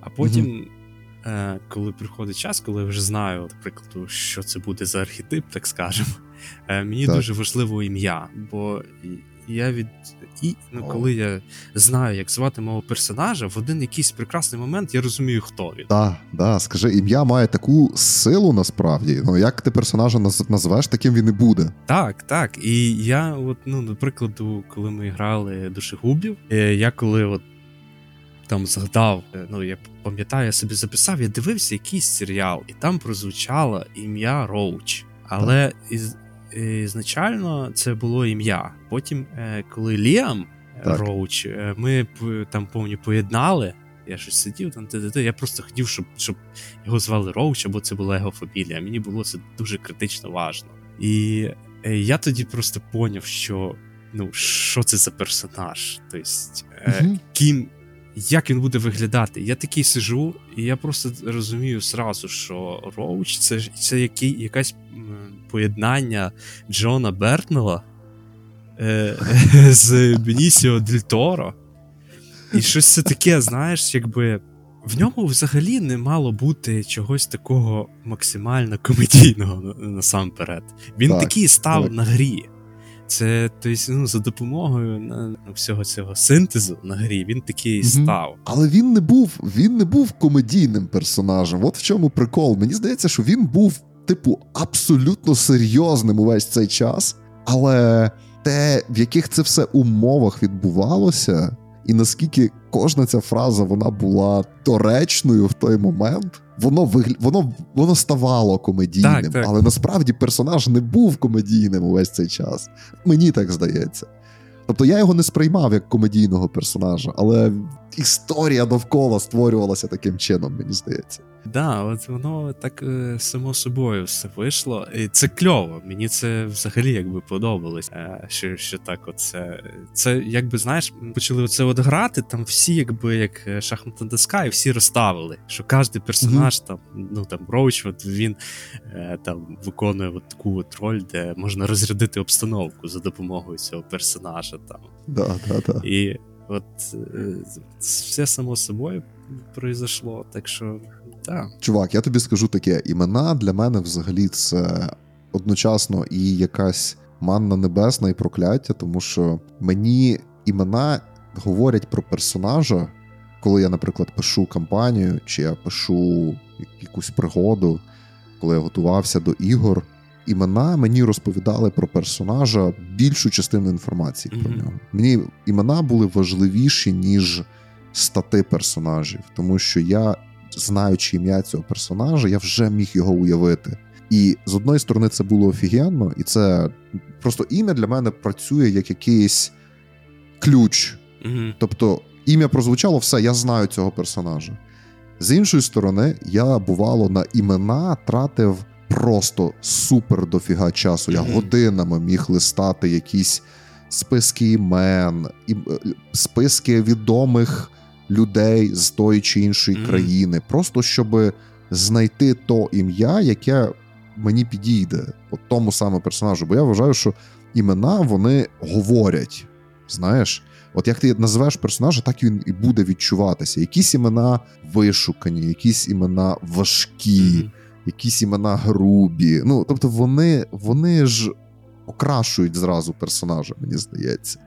Speaker 2: А потім, mm-hmm. е, коли приходить час, коли я вже знаю, наприклад, що це буде за архетип, так скажемо, е, мені так. дуже важливо ім'я, бо я від. І ну, коли я знаю, як звати мого персонажа, в один якийсь прекрасний момент я розумію, хто він.
Speaker 1: Так, да, скажи, ім'я має таку силу насправді. Ну як ти персонажа назвеш, таким він і буде.
Speaker 2: Так, так. І я, от, ну, до прикладу, коли ми грали душегубів, е, я коли от там згадав, е, ну я пам'ятаю, я собі записав, я дивився якийсь серіал, і там прозвучало ім'я Роуч. Але із, ізначально це було ім'я. Потім, е, коли Ліам так. Роуч. Ми там повні поєднали. Я щось сидів там, т-т-т. я просто хотів, щоб щоб його звали Роуч, або це була його фамілія. Мені було це дуже критично важно. І я тоді просто поняв, що ну, що це за персонаж? Тобто, uh ким, як він буде виглядати? Я такий сижу, і я просто розумію сразу, що Роуч це це який, якась поєднання Джона Бертнела е, з Бенісіо Дель Торо. І щось це таке, знаєш, якби. В ньому взагалі не мало бути чогось такого максимально комедійного насамперед. Він так, такий став так. на грі. Це тобто, ну, за допомогою на, всього цього синтезу на грі він такий mm став.
Speaker 1: Але він не був він не був комедійним персонажем. От в чому прикол. Мені здається, що він був, типу, абсолютно серйозним увесь цей час. Але те, в яких це все умовах відбувалося, і наскільки кожна ця фраза вона була доречною в той момент, воно вигля... воно, воно ставало комедійним, так, так. але насправді персонаж не був комедійним увесь цей час. Мені так здається. Тобто я його не сприймав як комедійного персонажа, але історія довкола створювалася таким чином, мені здається.
Speaker 2: Да, от воно так е, само собою все вийшло. І Це кльово. Мені це взагалі якби подобалось. Е, що що так, оце це якби знаєш, почали оце от грати. Там всі, якби як е, шахматна доска, і всі розставили. Що кожен персонаж mm-hmm. там, ну там Роуч, от він там виконує от таку от роль, де можна розрядити обстановку за допомогою цього персонажа. Там
Speaker 1: да, да, да.
Speaker 2: і от все само собою произошло. Так що так.
Speaker 1: Чувак, я тобі скажу таке: імена для мене взагалі це одночасно і якась манна небесна і прокляття, тому що мені імена говорять про персонажа, коли я, наприклад, пишу кампанію, чи я пишу якусь пригоду, коли я готувався до ігор. Імена мені розповідали про персонажа більшу частину інформації mm-hmm. про нього. Мені імена були важливіші, ніж стати персонажів, тому що я знаючи ім'я цього персонажа, я вже міг його уявити. І з одної сторони, це було офігенно, і це просто ім'я для мене працює як якийсь ключ.
Speaker 2: Mm-hmm.
Speaker 1: Тобто, ім'я прозвучало все, я знаю цього персонажа. З іншої сторони, я бувало на імена тратив просто супер дофіга часу. Я mm-hmm. годинами міг листати якісь списки імен, і, е, списки відомих людей з тої чи іншої країни, просто щоб знайти то ім'я, яке мені підійде, от тому саме персонажу. Бо я вважаю, що імена вони говорять. Знаєш, от як ти називаєш персонажа, так він і буде відчуватися. Якісь імена вишукані, якісь імена важкі, mm-hmm. Якісь імена грубі. Ну, тобто, вони вони ж окрашують зразу персонажа, мені здається.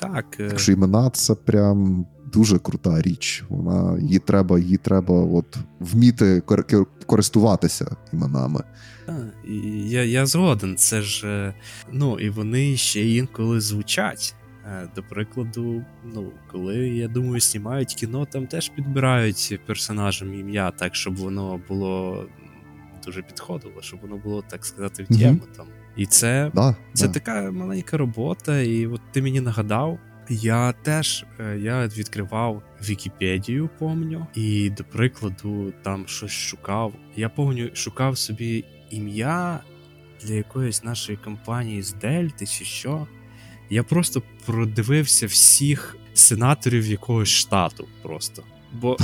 Speaker 2: Так.
Speaker 1: Е. Так що імена це прям дуже крута річ. Вона її треба, її треба от вміти користуватися іменами.
Speaker 2: Я я згоден. Це ж е, ну і вони ще інколи звучать. Е, до прикладу, ну, коли я думаю, знімають кіно, там теж підбирають персонажам ім'я, так, щоб воно було дуже підходило, щоб воно було, так сказати, в тему. Mm-hmm. там. І це
Speaker 1: да,
Speaker 2: це
Speaker 1: да.
Speaker 2: така маленька робота, і от ти мені нагадав, я теж е, я відкривав Вікіпедію, помню, і до прикладу, там щось шукав. Я помню, шукав собі ім'я для якоїсь нашої компанії з Дельти чи що. Я просто продивився всіх сенаторів якогось штату. Просто. Бо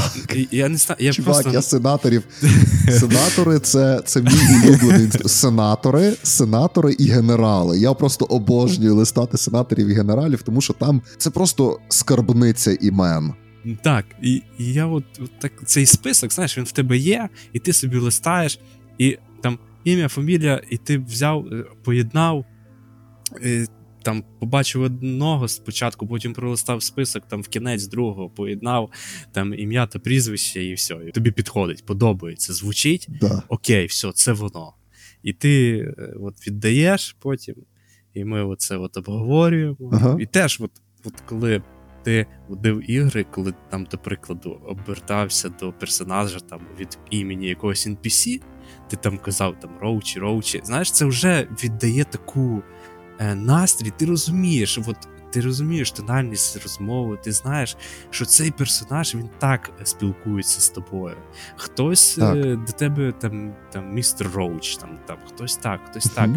Speaker 2: я не знаю, я
Speaker 1: Чувак,
Speaker 2: просто...
Speaker 1: я сенаторів. Сенатори це це мій улюблений сенатори, сенатори і генерали. Я просто обожнюю листати сенаторів і генералів, тому що там це просто скарбниця імен.
Speaker 2: Так, і і я от, от так цей список, знаєш, він в тебе є, і ти собі листаєш, і там ім'я, фамілія, і ти взяв, е, поєднав. І там побачив одного спочатку, потім пролистав список, там в кінець другого поєднав там ім'я та прізвище, і все. І тобі підходить, подобається, звучить.
Speaker 1: Да.
Speaker 2: Окей, все, це воно. І ти е, от віддаєш потім, і ми от обговорюємо. Ага. І теж, от, от коли. Ти водив ігри, коли там, до прикладу, обертався до персонажа там від імені якогось NPC, ти там казав там Роучі, Роучі. Знаєш, це вже віддає таку настрій, ти розумієш, от ти розумієш тональність розмови, ти знаєш, що цей персонаж він так спілкується з тобою. Хтось так. Е, до тебе там там містер Роуч, там там хтось так, хтось так.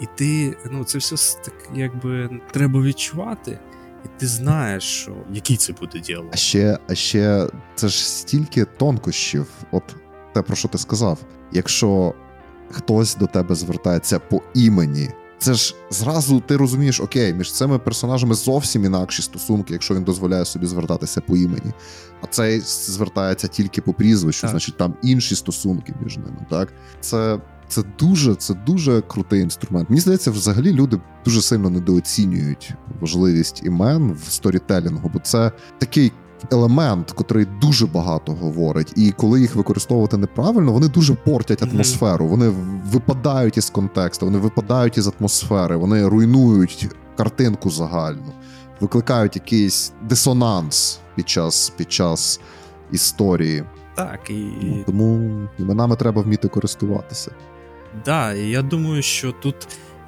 Speaker 2: І ти ну це все так якби треба відчувати. І ти знаєш, що який це буде діло.
Speaker 1: А ще, а ще це ж стільки тонкощів. От те, про що ти сказав. Якщо хтось до тебе звертається по імені, це ж зразу ти розумієш, окей, між цими персонажами зовсім інакші стосунки, якщо він дозволяє собі звертатися по імені. А цей звертається тільки по прізвищу, так. значить там інші стосунки між ними. Так, це це дуже це дуже крутий інструмент. Мені здається, взагалі люди дуже сильно недооцінюють важливість імен в сторітелінгу, бо це такий. Елемент, котрий дуже багато говорить, і коли їх використовувати неправильно, вони дуже портять атмосферу. Вони випадають із контексту, вони випадають із атмосфери, вони руйнують картинку загальну, викликають якийсь дисонанс під час під час історії.
Speaker 2: Так і
Speaker 1: тому іменами треба вміти користуватися.
Speaker 2: Да, і я думаю, що тут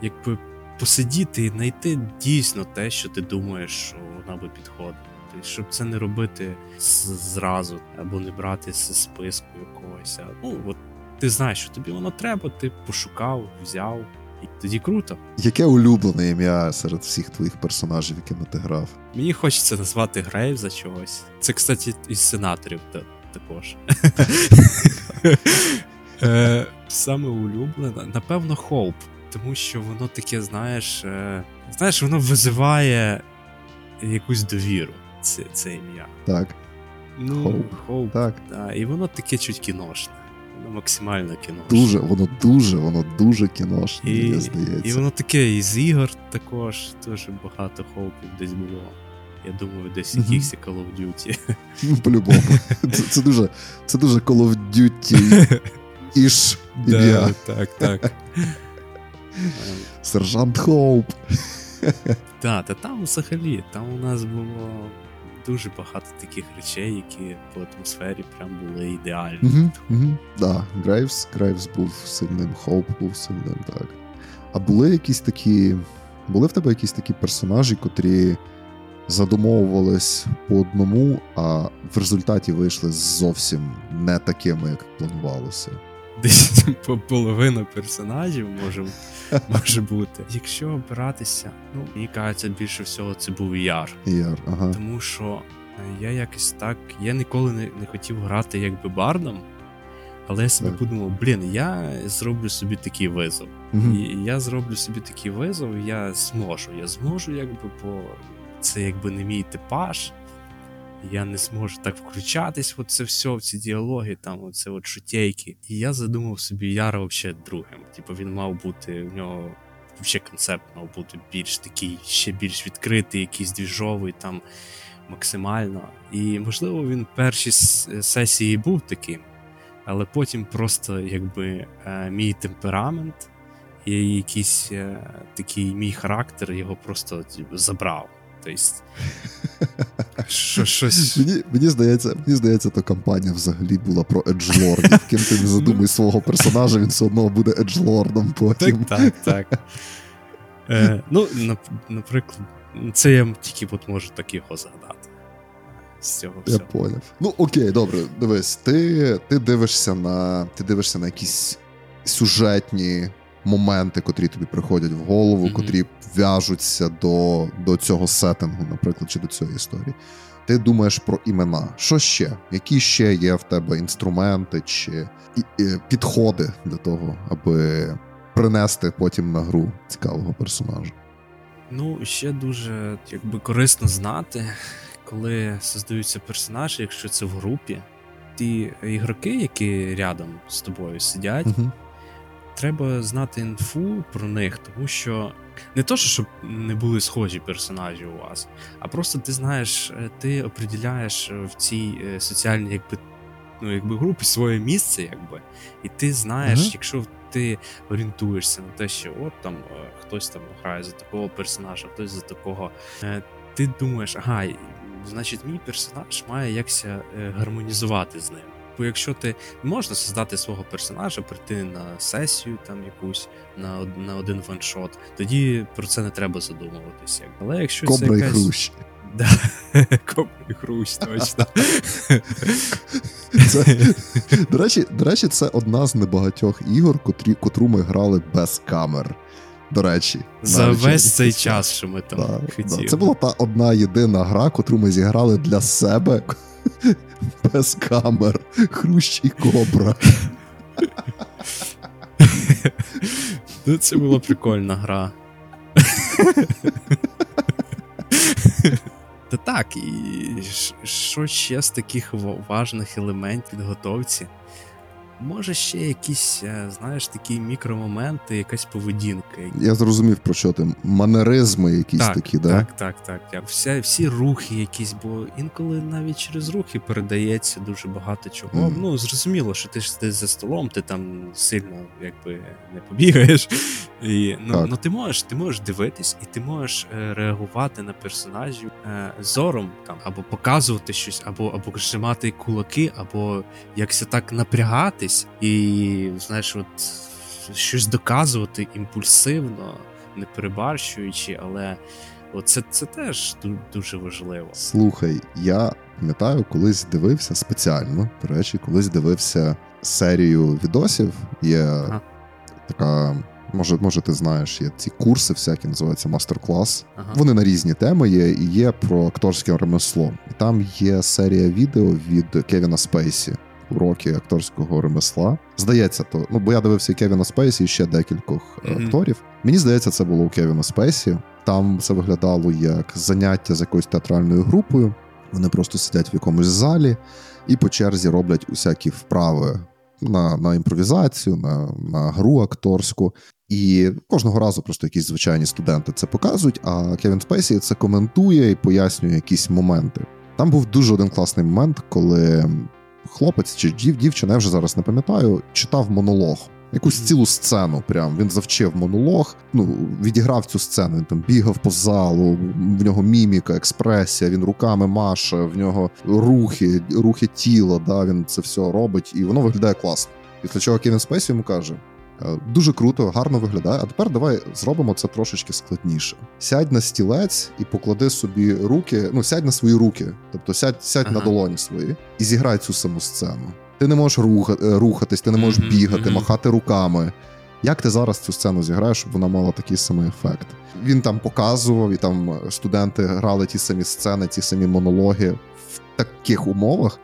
Speaker 2: якби посидіти і знайти дійсно те, що ти думаєш, що вона би підходила. Тобто, щоб це не робити зразу або не брати з списку якогось. Ну от ти знаєш, що тобі воно треба, ти пошукав, взяв. І тоді круто.
Speaker 1: Яке улюблене ім'я серед всіх твоїх персонажів, якими ти грав?
Speaker 2: Мені хочеться назвати Грейв за чогось. Це, кстати, із сенаторів також. Е, саме улюблене, напевно, Хоуп. Тому що воно таке, знаєш, е, знаєш, воно визиває якусь довіру, це це ім'я.
Speaker 1: Так.
Speaker 2: Ну, Hope. Hope так. Да, І воно таке чуть кіношне. Воно максимально кіношне.
Speaker 1: Дуже, воно дуже, воно дуже кіношне, і, мені здається.
Speaker 2: І воно таке із ігор також, дуже багато хоупів десь було. Я думаю, десь mm-hmm. якихось Call of Duty.
Speaker 1: Ну, по-любому. Це, це дуже це дуже Call of Duty. Іш ім'я.
Speaker 2: Так, так.
Speaker 1: Сержант Хоуп.
Speaker 2: Так, та там взагалі, там у нас було дуже багато таких речей, які по атмосфері прям були ідеальні.
Speaker 1: Угу, угу. Да, Грейвс, Грейвс був сильним, Хоуп був сильним, так. А були якісь такі. Були в тебе якісь такі персонажі, котрі задумовувались по одному, а в результаті вийшли зовсім не такими, як планувалося
Speaker 2: десь половина персонажів може може бути. Якщо опиратися, ну мені кажеться, більше всього це був яр.
Speaker 1: Яр, ага.
Speaker 2: Тому що е, я якось так. Я ніколи не, не хотів грати якби бардом. Але я собі подумав, блін, я зроблю собі такий визов. mm І я зроблю собі такий визов, і я зможу. Я зможу, якби, бо це якби не мій типаж я не зможу так включатись в це все, в ці діалоги, там оце от шутейки. І я задумав собі Яра взагалі другим. Типу він мав бути в нього. Взагалі концепт мав бути більш такий, ще більш відкритий, якийсь двіжовий там максимально. І, можливо, він перші сесії був таким, але потім просто якби е, мій темперамент і якийсь е, такий мій характер його просто типу, забрав. Тобто, що, щось...
Speaker 1: Мені мені, здається, мені здається, то кампанія взагалі була про еджлордів. Ким ти не задумай свого персонажа, він все одно буде еджлордом потім.
Speaker 2: Так, так, так. Е, Ну, наприклад, це я тільки от можу так його згадати. З цього
Speaker 1: Я поняв. Ну, окей, добре, дивись, ти ти дивишся на ти дивишся на якісь сюжетні моменти, котрі тобі приходять в голову, mm-hmm. котрі в'яжуться до до цього сеттингу, наприклад, чи до цієї історії. Ти думаєш про імена. Що ще? Які ще є в тебе інструменти чи підходи для того, аби принести потім на гру цікавого персонажа?
Speaker 2: Ну, ще дуже якби корисно знати, коли создаються персонажі, якщо це в групі. Ті ігроки, які рядом з тобою сидять, uh-huh треба знати інфу про них, тому що не то, щоб не були схожі персонажі у вас, а просто ти знаєш, е, ти определяєш е, в цій е, соціальній якби, ну, якби групі своє місце, якби, і ти знаєш, uh-huh. якщо ти орієнтуєшся на те, що от там хтось там грає за такого персонажа, хтось за такого. Ти думаєш, ага, значить, мій персонаж має якся гармонізувати з ним. Типу, якщо ти можна создати свого персонажа, прийти на сесію там якусь на на один ваншот, тоді про це не треба задумуватися. Але якщо
Speaker 1: Кобра
Speaker 2: це
Speaker 1: якась... і хрущ.
Speaker 2: Да. Кобра і хрущ, точно.
Speaker 1: Це, До речі, до речі, це одна з небагатьох ігор, котрі, котру ми грали без камер. До речі,
Speaker 2: за весь цей час, що ми там да, хотіли.
Speaker 1: Да. Це була та одна єдина гра, котру ми зіграли для себе без камер. Хрущ і кобра.
Speaker 2: Ну, Це була прикольна гра. Та так, і що ще з таких важних елементів підготовці? Може, ще якісь, е, знаєш, такі мікромоменти, якась поведінка.
Speaker 1: Я зрозумів, про що ти. Манеризми якісь
Speaker 2: так,
Speaker 1: такі,
Speaker 2: да? Так, так, так. так. Всі, всі рухи якісь, бо інколи навіть через рухи передається дуже багато чого. Mm. Ну, зрозуміло, що ти ж ти за столом, ти там сильно якби не побігаєш. І, Ну ну ти можеш ти можеш дивитись, і ти можеш е, реагувати на персонажів е, зором там, або показувати щось, або або зжимати кулаки, або якось так напрягатись і, знаєш, от щось доказувати імпульсивно, не перебарщуючи, але це це теж дуже важливо.
Speaker 1: Слухай, я пам'ятаю, колись дивився спеціально, до речі, колись дивився серію відосів. Є ага. така. Може, може, ти знаєш, є ці курси, всякі називаються мастер-клас. Ага. Вони на різні теми є, і є про акторське ремесло. І там є серія відео від Кевіна Спейсі уроки акторського ремесла. Здається, то ну бо я дивився Кевіна Спейсі і ще декількох mm-hmm. акторів. Мені здається, це було у Кевіна Спейсі. Там це виглядало як заняття з якоюсь театральною групою. Вони просто сидять в якомусь залі і по черзі роблять усякі вправи на на імпровізацію, на на гру акторську. І кожного разу просто якісь звичайні студенти це показують. А Кевін Спейсі це коментує і пояснює якісь моменти. Там був дуже один класний момент, коли хлопець чи дівчина, я вже зараз не пам'ятаю, читав монолог. Якусь цілу сцену, прям він завчив монолог. Ну відіграв цю сцену. Він там бігав по залу, в нього міміка, експресія. Він руками маше, в нього рухи, рухи тіла. Да, він це все робить, і воно виглядає класно. Після чого Кевін Спейсі йому каже: дуже круто, гарно виглядає. А тепер давай зробимо це трошечки складніше. Сядь на стілець і поклади собі руки. Ну, сядь на свої руки, тобто сядь сядь ага. на долоні свої і зіграй цю саму сцену. Ти не можеш е, рухатись, ти не можеш бігати, махати руками. Як ти зараз цю сцену зіграєш, щоб вона мала такий самий ефект? Він там показував, і там студенти грали ті самі сцени, ті самі монологи в таких умовах.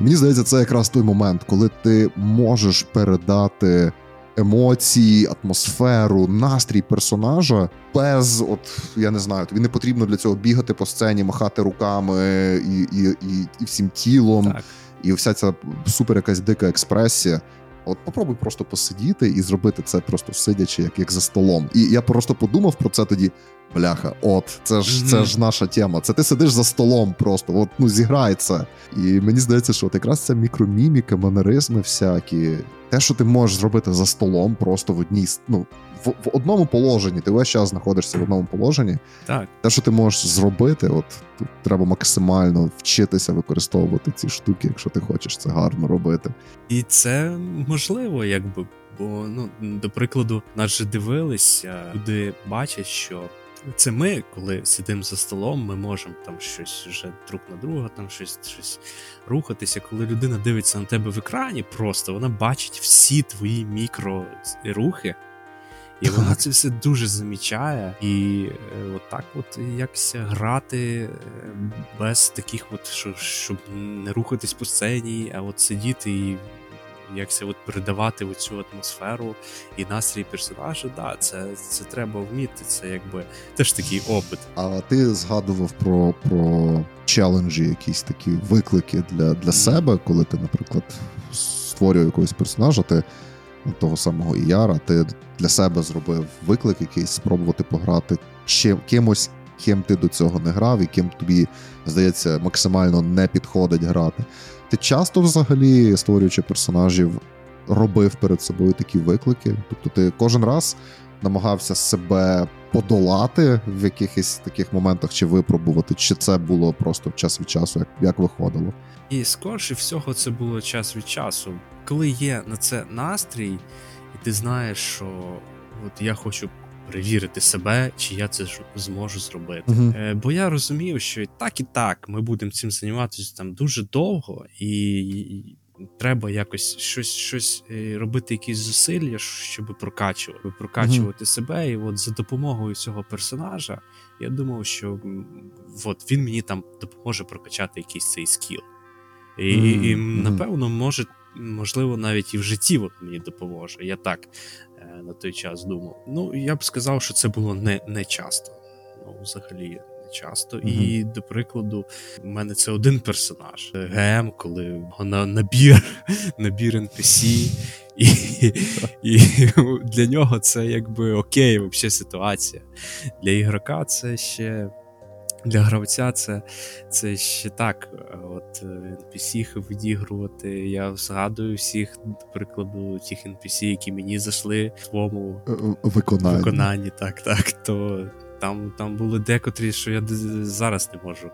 Speaker 1: Мені здається, це якраз той момент, коли ти можеш передати емоції, атмосферу, настрій персонажа без, от я не знаю, тобі не потрібно для цього бігати по сцені, махати руками і і, і, і всім тілом, так. і вся ця супер якась дика експресія. От попробуй просто посидіти і зробити це просто сидячи, як як за столом. І я просто подумав про це тоді. Бляха, от, це ж це ж наша тема. Це ти сидиш за столом просто, от ну зіграй це. І мені здається, що от якраз ця мікроміміка, манеризми всякі, те, що ти можеш зробити за столом, просто в одній ну, в, в одному положенні. Ти весь час знаходишся в одному положенні.
Speaker 2: Так.
Speaker 1: Те, що ти можеш зробити, от тут треба максимально вчитися використовувати ці штуки, якщо ти хочеш це гарно робити.
Speaker 2: І це можливо, якби. Бо, ну, до прикладу, нас же дивилися, люди бачать, що це ми, коли сидимо за столом, ми можемо там щось вже друг на друга, там щось щось рухатися. Коли людина дивиться на тебе в екрані, просто вона бачить всі твої мікрорухи, і вона це все дуже замічає. І е, от так от якось грати е, без таких, от, що, щоб не рухатись по сцені, а от сидіти і якся от передавати оцю атмосферу і настрій персонажа, да, це це треба вміти. Це якби теж такий опит.
Speaker 1: А ти згадував про про челенджі, якісь такі виклики для для себе, коли ти, наприклад, створює якогось персонажа, ти того самого Іяра, ти для себе зробив виклик, якийсь спробувати пограти чим кимось. Ким ти до цього не грав, і ким тобі здається максимально не підходить грати. Ти часто взагалі, створюючи персонажів, робив перед собою такі виклики? Тобто ти кожен раз намагався себе подолати в якихось таких моментах чи випробувати, чи це було просто час від часу, як, як виходило?
Speaker 2: І скорше всього, це було час від часу. Коли є на це настрій, і ти знаєш, що от я хочу перевірити себе, чи я це зможу зробити. Uh-huh. Е, Бо я розумів, що так і так ми будемо цим займатися там дуже довго, і треба якось щось щось е, робити, якісь зусилля, щоб прокачувати, прокачувати uh-huh. себе. І от за допомогою цього персонажа я думав, що от він мені там допоможе прокачати якийсь цей скіл. І, mm-hmm. і напевно, може, можливо, навіть і в житті от мені допоможе. Я так е, на той час думав. Ну, я б сказав, що це було не не часто. Ну, взагалі, часто. Mm-hmm. І, до прикладу, у мене це один персонаж ГМ, коли на набір набір NPC, і і для нього це якби окей, взагалі ситуація. Для ігрока це ще для гравця це це ще так. От NPC відігрувати. Я згадую всіх, до прикладу, тих NPC, які мені зайшли в своєму
Speaker 1: е, е, виконанні.
Speaker 2: виконанні. Так, так. То там там були декотрі, що я зараз не можу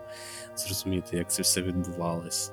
Speaker 2: зрозуміти, як це все відбувалось.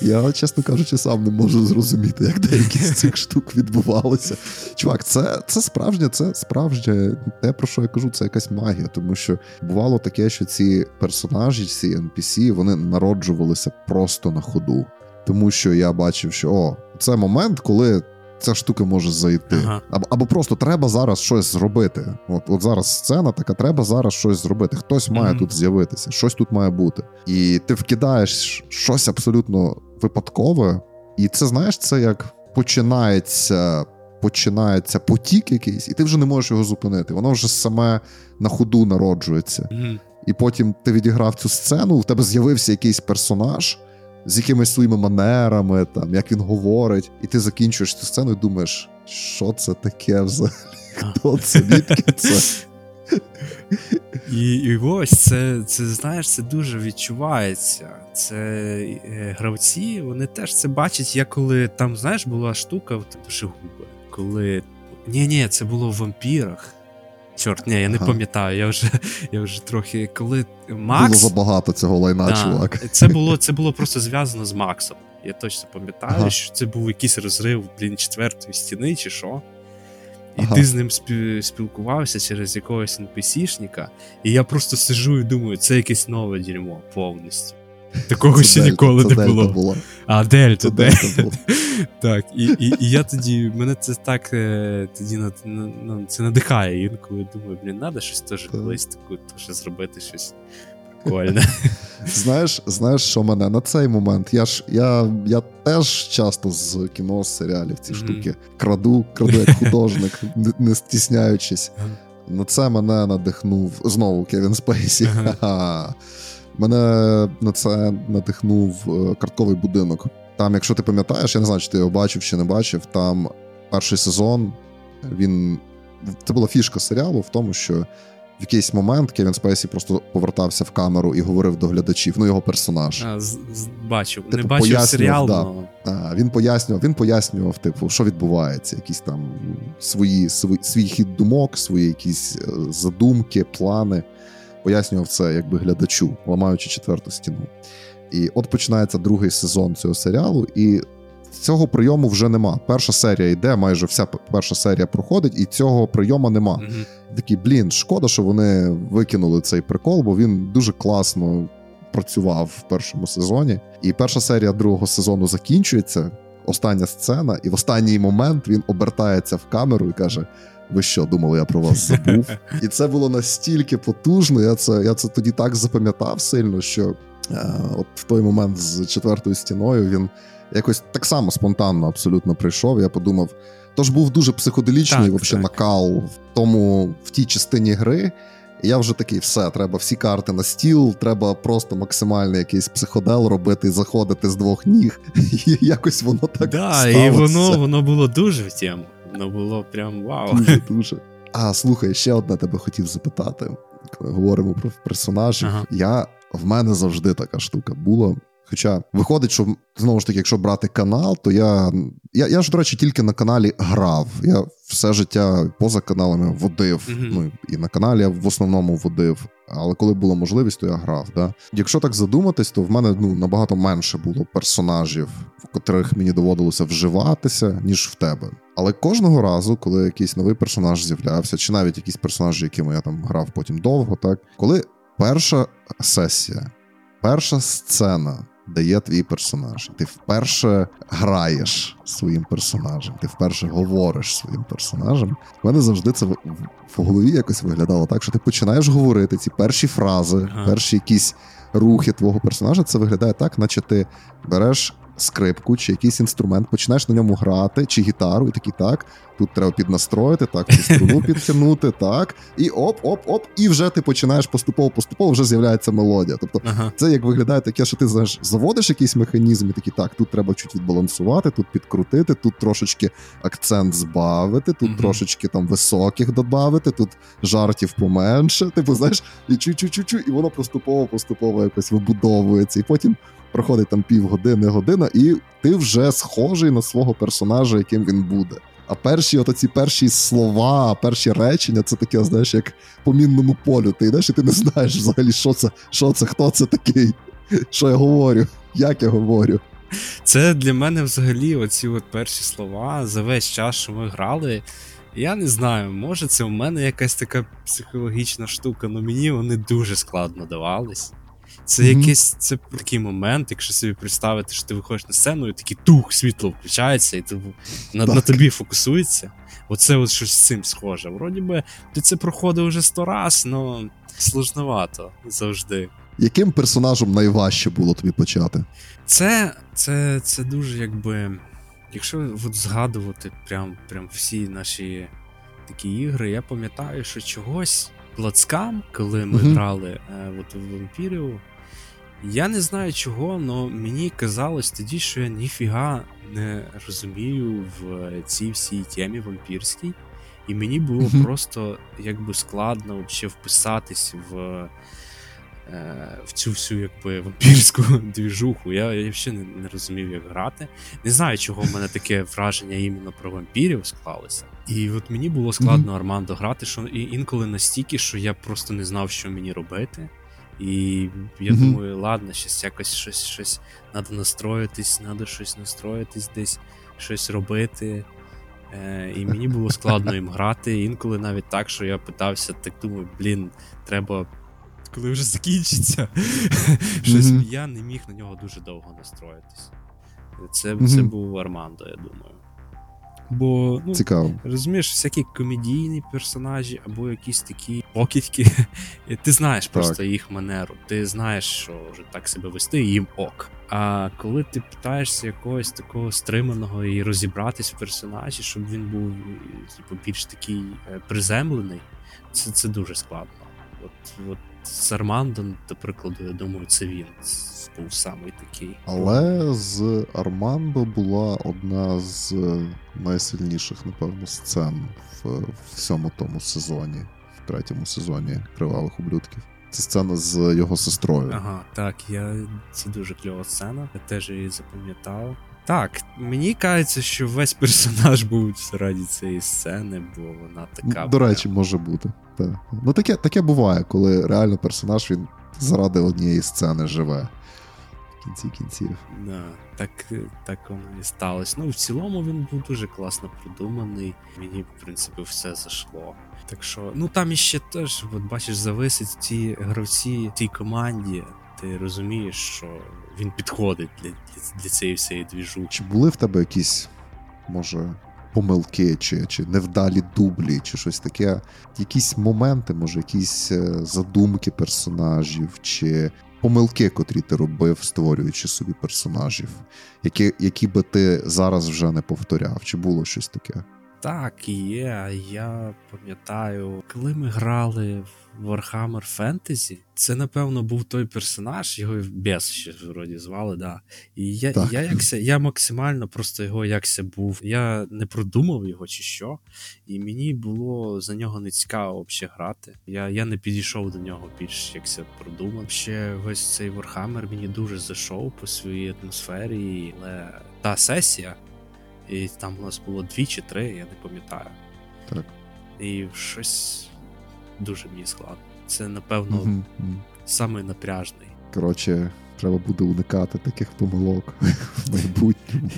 Speaker 1: Я, чесно кажучи, сам не можу зрозуміти, як деякі з цих штук відбувалися. Чувак, це це справжнє, це справжнє те, про що я кажу, це якась магія. Тому що бувало таке, що ці персонажі, ці NPC, вони народжувалися просто на ходу. Тому що я бачив, що о, це момент, коли. Ця штука може зайти. Ага. Або або просто треба зараз щось зробити. От от зараз сцена така, треба зараз щось зробити. Хтось має mm-hmm. тут з'явитися, щось тут має бути. І ти вкидаєш щось абсолютно випадкове, і це знаєш, це як починається починається потік якийсь, і ти вже не можеш його зупинити. Воно вже саме на ходу народжується. Mm-hmm. І потім ти відіграв цю сцену, в тебе з'явився якийсь персонаж з якимись своїми манерами, там, як він говорить, і ти закінчуєш цю сцену і думаєш, що це таке взагалі? Хто це? Відки це?
Speaker 2: І і ось це, це знаєш, це дуже відчувається. Це е, гравці, вони теж це бачать. Я коли там, знаєш, була штука в душегуби, коли. Ні, ні, це було в вампірах. Чорт, ні, я не ага. пам'ятаю. Я вже я вже трохи. Коли Макс.
Speaker 1: Було забагато цього лайна, да, чувак.
Speaker 2: Це було це було просто зв'язано з Максом. Я точно пам'ятаю, ага. що це був якийсь розрив блін, четвертої стіни, чи що. І ага. ти з ним спілкувався через якогось NPC-шника, і я просто сижу і думаю, це якесь нове дерьмо повністю. Такого ще ніколи не було. А, Дельта, Дельта. Так, і і, і я тоді, мене це так е, тоді ну, це надихає інколи думаю, блін, треба щось теж колись таку, теж зробити щось Прикольно.
Speaker 1: Знаєш, знаєш, що мене на цей момент? Я ж я я теж часто з кіно, з серіалів ці mm-hmm. штуки краду, краду як художник, не, стісняючись. На це мене надихнув знову Кевін Спейсі. Uh-huh. Мене на це надихнув е, картковий будинок. Там, якщо ти пам'ятаєш, я не знаю, чи ти його бачив чи не бачив. Там перший сезон він. Це була фішка серіалу в тому, що в якийсь момент Кевін Спейсі просто повертався в камеру і говорив до глядачів. Ну, його персонаж.
Speaker 2: А, з, з, Бачив, типу, не бачив серіал. Да. Но...
Speaker 1: А, Він пояснював, він пояснював, типу, що відбувається, якісь там свої, свій, свій хід думок, свої якісь е, задумки, плани. Пояснював це якби глядачу, ламаючи четверту стіну. І от починається другий сезон цього серіалу, і цього прийому вже нема. Перша серія йде, майже вся перша серія проходить, і цього прийому нема. Mm-hmm. Такий, блін, шкода, що вони викинули цей прикол, бо він дуже класно працював в першому сезоні. І перша серія другого сезону закінчується. Остання сцена, і в останній момент він обертається в камеру і каже: Ви що, думали, я про вас забув? І це було настільки потужно. Я це я це тоді так запам'ятав сильно, що е, от в той момент з четвертою стіною він якось так само спонтанно абсолютно прийшов. Я подумав, тож був дуже психоделічний так, так. накал в тому в тій частині гри. І я вже такий, все, треба всі карти на стіл, треба просто максимальний якийсь психодел робити, заходити з двох ніг. І якось воно так. Да, сталося.
Speaker 2: І воно воно було дуже в тему. Воно було прям вау.
Speaker 1: Дуже дуже. А слухай, ще одне тебе хотів запитати. Коли говоримо про персонажів, ага. я в мене завжди така штука була Хоча виходить, що знову ж таки, якщо брати канал, то я. Я, я ж, до речі, тільки на каналі грав. Я все життя поза каналами водив. Mm-hmm. Ну і на каналі я в основному водив. Але коли була можливість, то я грав. Да? Якщо так задуматись, то в мене ну набагато менше було персонажів, в котрих мені доводилося вживатися, ніж в тебе. Але кожного разу, коли якийсь новий персонаж з'являвся, чи навіть якісь персонажі, якими я там грав потім довго, так коли перша сесія, перша сцена де є твій персонаж. Ти вперше граєш своїм персонажем, ти вперше говориш своїм персонажем. У мене завжди це в голові якось виглядало так, що ти починаєш говорити ці перші фрази, ага. перші якісь рухи твого персонажа. Це виглядає так, наче ти береш скрипку чи якийсь інструмент, починаєш на ньому грати, чи гітару, і такий так. Тут треба піднастроїти, так, цю струну підтягнути, так, і оп-оп-оп, і вже ти починаєш поступово-поступово вже з'являється мелодія. Тобто ага. це як виглядає таке, що ти знаєш, заводиш якийсь механізм, і такий так, тут треба чуть відбалансувати, тут підкрутити, тут трошечки акцент збавити, тут угу. трошечки там високих додати, тут жартів поменше. Типу, знаєш, і чу-чу-чу-чу, і воно поступово-поступово якось вибудовується. І потім проходить там півгодини, година, і ти вже схожий на свого персонажа, яким він буде. А перші от ці перші слова, перші речення це таке, знаєш, як по мінному полю. Ти йдеш і ти не знаєш взагалі, що це, що це, хто це такий, що я говорю, як я говорю.
Speaker 2: Це для мене взагалі оці от перші слова за весь час, що ми грали. Я не знаю, може це у мене якась така психологічна штука, але мені вони дуже складно давались. Це mm-hmm. якийсь це такий момент, якщо собі представити, що ти виходиш на сцену, і такий тух, світло включається, і ти, на, на тобі фокусується. Оце от щось з цим схоже. Вроді би, ти це проходив вже сто раз, але сложновато завжди.
Speaker 1: Яким персонажем найважче було тобі почати?
Speaker 2: Це це, це дуже якби. Якщо от згадувати прям, прям всі наші такі ігри, я пам'ятаю, що чогось. Блацкам, коли ми mm-hmm. грали е, от в вампірів, я не знаю чого, але мені казалось тоді, що я ніфіга не розумію в цій всій темі вампірській. І мені було mm-hmm. просто якби складно взагалі вписатись в е, в цю всю якби вампірську двіжуху. Я я взагалі не, не розумів, як грати. Не знаю, чого в мене таке враження іменно про вампірів склалося. І от мені було складно mm-hmm. Армандо грати, що і інколи настільки, що я просто не знав, що мені робити. І я mm-hmm. думаю, ладно, щось якось щось щось треба настроїтись, треба щось настроїтись, десь щось робити. Е, І мені було складно їм грати. Інколи навіть так, що я питався, так думаю, блін, треба. Коли вже закінчиться, щось mm-hmm. я не міг на нього дуже довго настроїтись. Це це був Армандо, я думаю. Бо ну,
Speaker 1: Цікаво.
Speaker 2: розумієш, всякі комедійні персонажі або якісь такі покидьки. Ти знаєш так. просто їх манеру, ти знаєш, що вже так себе вести, їм ок. А коли ти питаєшся якогось такого стриманого і розібратись в персонажі, щоб він був типу, більш такий е, приземлений, це це дуже складно. От, от з Армандом, до прикладу, я думаю, це він був самий такий.
Speaker 1: Але з Армандо була одна з найсильніших, напевно, сцен в всьому тому сезоні, в третьому сезоні Кривавих ублюдків. Це сцена з його сестрою.
Speaker 2: Ага, так, я це дуже кльова сцена. Я теж її запам'ятав. Так, мені кажеться, що весь персонаж був раді цієї сцени, бо вона така.
Speaker 1: До речі, може бути. Так. Ну таке таке буває, коли реально персонаж він заради однієї сцени живе. В кінці кінців.
Speaker 2: Да, Так так воно і сталося. Ну, в цілому він був дуже класно продуманий. Мені, в принципі, все зайшло. Так що, ну там іще теж, от бачиш, зависить ті гравці в тій команді. Ти розумієш, що він підходить для для, для цієї всієї двіжу.
Speaker 1: Чи були в тебе якісь, може, помилки, чи чи невдалі дублі, чи щось таке? Якісь моменти, може, якісь е, задумки персонажів, чи помилки, котрі ти робив, створюючи собі персонажів, які які би ти зараз вже не повторяв? Чи було щось таке?
Speaker 2: Так, є. Я пам'ятаю, коли ми грали в Warhammer Fantasy, це, напевно, був той персонаж, його Бес ще вроді звали, да. І я я, якся, я максимально просто його якся був. Я не продумав його чи що. І мені було за нього не цікаво взагалі грати. Я я не підійшов до нього більш якся продумав. Ще весь цей Warhammer мені дуже зайшов по своїй атмосфері, але та сесія. І там у нас було дві чи три, я не пам'ятаю.
Speaker 1: Так.
Speaker 2: І щось дуже мені складно. Це, напевно, mm-hmm. самий напряжний.
Speaker 1: Коротше, треба буде уникати таких помилок в майбутньому.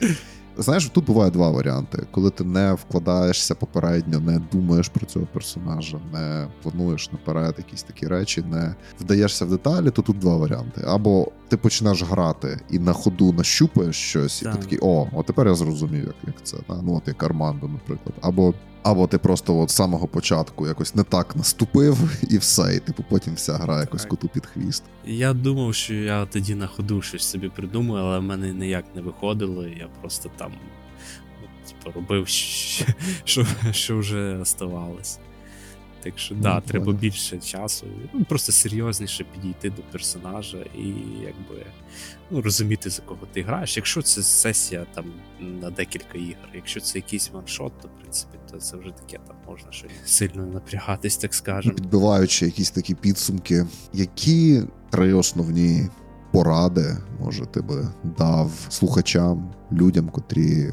Speaker 1: Знаєш, тут буває два варіанти. Коли ти не вкладаєшся попередньо, не думаєш про цього персонажа, не плануєш наперед якісь такі речі, не вдаєшся в деталі, то тут два варіанти. Або ти починаєш грати і на ходу нащупаєш щось, і ти такий, о, от тепер я зрозумів, як як це. Ну, от як Армандо, наприклад. Або або ти просто от з самого початку якось не так наступив, і все, і типу потім вся гра якось коту під хвіст.
Speaker 2: Я думав, що я тоді на ходу щось собі придумав, але в мене ніяк не виходило. Я просто там типу, робив, що що вже оставалось. Так що, ну, да, треба більше часу, ну просто серйозніше підійти до персонажа і якби ну, розуміти, за кого ти граєш. Якщо це сесія там на декілька ігор, якщо це якийсь ваншот, то в принципі то це вже таке там можна щось сильно напрягатись, так скажемо.
Speaker 1: Підбиваючи якісь такі підсумки, які три основні поради, може, ти би дав слухачам, людям, котрі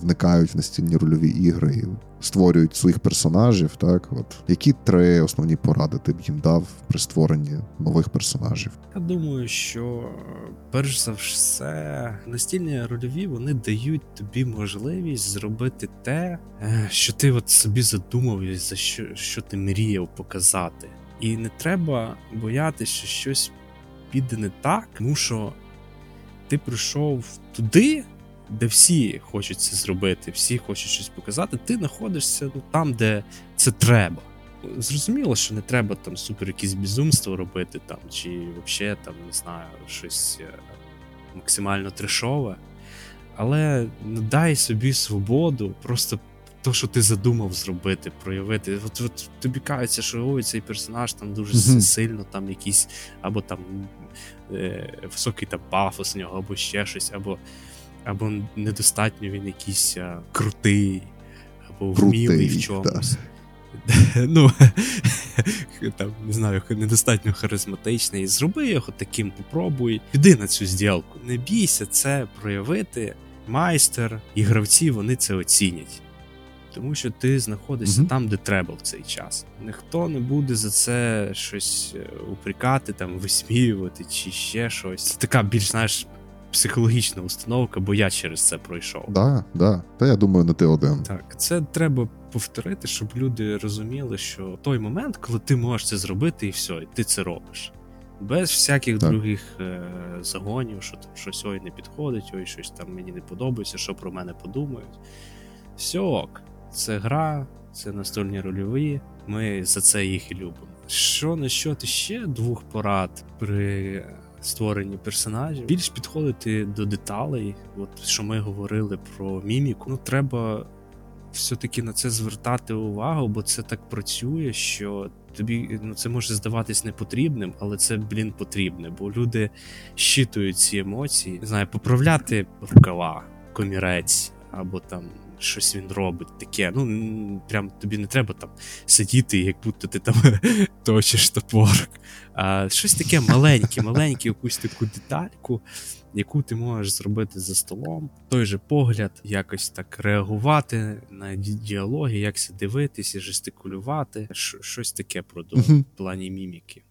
Speaker 1: вникають в настільні рольові ігри і створюють своїх персонажів. Так, от які три основні поради ти б їм дав при створенні нових персонажів?
Speaker 2: Я думаю, що перш за все настільні рольові вони дають тобі можливість зробити те, е, що ти от собі задумав, за що, що ти мріяв показати. І не треба боятися, що щось піде не так, тому що ти прийшов туди де всі хочуть це зробити, всі хочуть щось показати, ти знаходишся ну, там, де це треба. Зрозуміло, що не треба там супер якісь безумство робити, там, чи взагалі там, не знаю, щось е, максимально трешове. Але ну, дай собі свободу, просто то, що ти задумав зробити, проявити. От, от тобі кажеться, що ой, цей персонаж там дуже mm-hmm. сильно, там якийсь, або там е, високий там пафос у нього, або ще щось, або або недостатньо він якийсь а, крутий, або вмілий в чомусь. Ну, там, не знаю, недостатньо харизматичний. Зроби його таким, попробуй. Піди на цю зділку. Не бійся це проявити. Майстер і гравці вони це оцінять. Тому що ти знаходишся mm-hmm. там, де треба в цей час. Ніхто не буде за це щось е, упрекати, там, висміювати чи ще щось. Це така більш знаєш, психологічна установка, бо я через це пройшов.
Speaker 1: Да, да. Та я думаю, не ти один.
Speaker 2: Так, це треба повторити, щоб люди розуміли, що той момент, коли ти можеш це зробити, і все, і ти це робиш. Без всяких так. других е, загонів, що там щось ой не підходить, ой, щось там мені не подобається, що про мене подумають. Все ок, це гра, це настольні рольові. Ми за це їх і любимо. Що на що ти ще двох порад при створенні персонажів, більш підходити до деталей, от що ми говорили про міміку. Ну треба все-таки на це звертати увагу, бо це так працює, що тобі ну це може здаватись непотрібним, але це, блін, потрібне, бо люди щитують ці емоції, не знаю, поправляти рукава, комірець або там щось він робить таке. Ну прям тобі не треба там сидіти, як будто ти там точиш топорок. А щось таке маленьке, маленьке, якусь таку детальку, яку ти можеш зробити за столом. Той же погляд, якось так реагувати на діалоги, якся дивитися, жестикулювати. Щось таке продумав в плані міміки.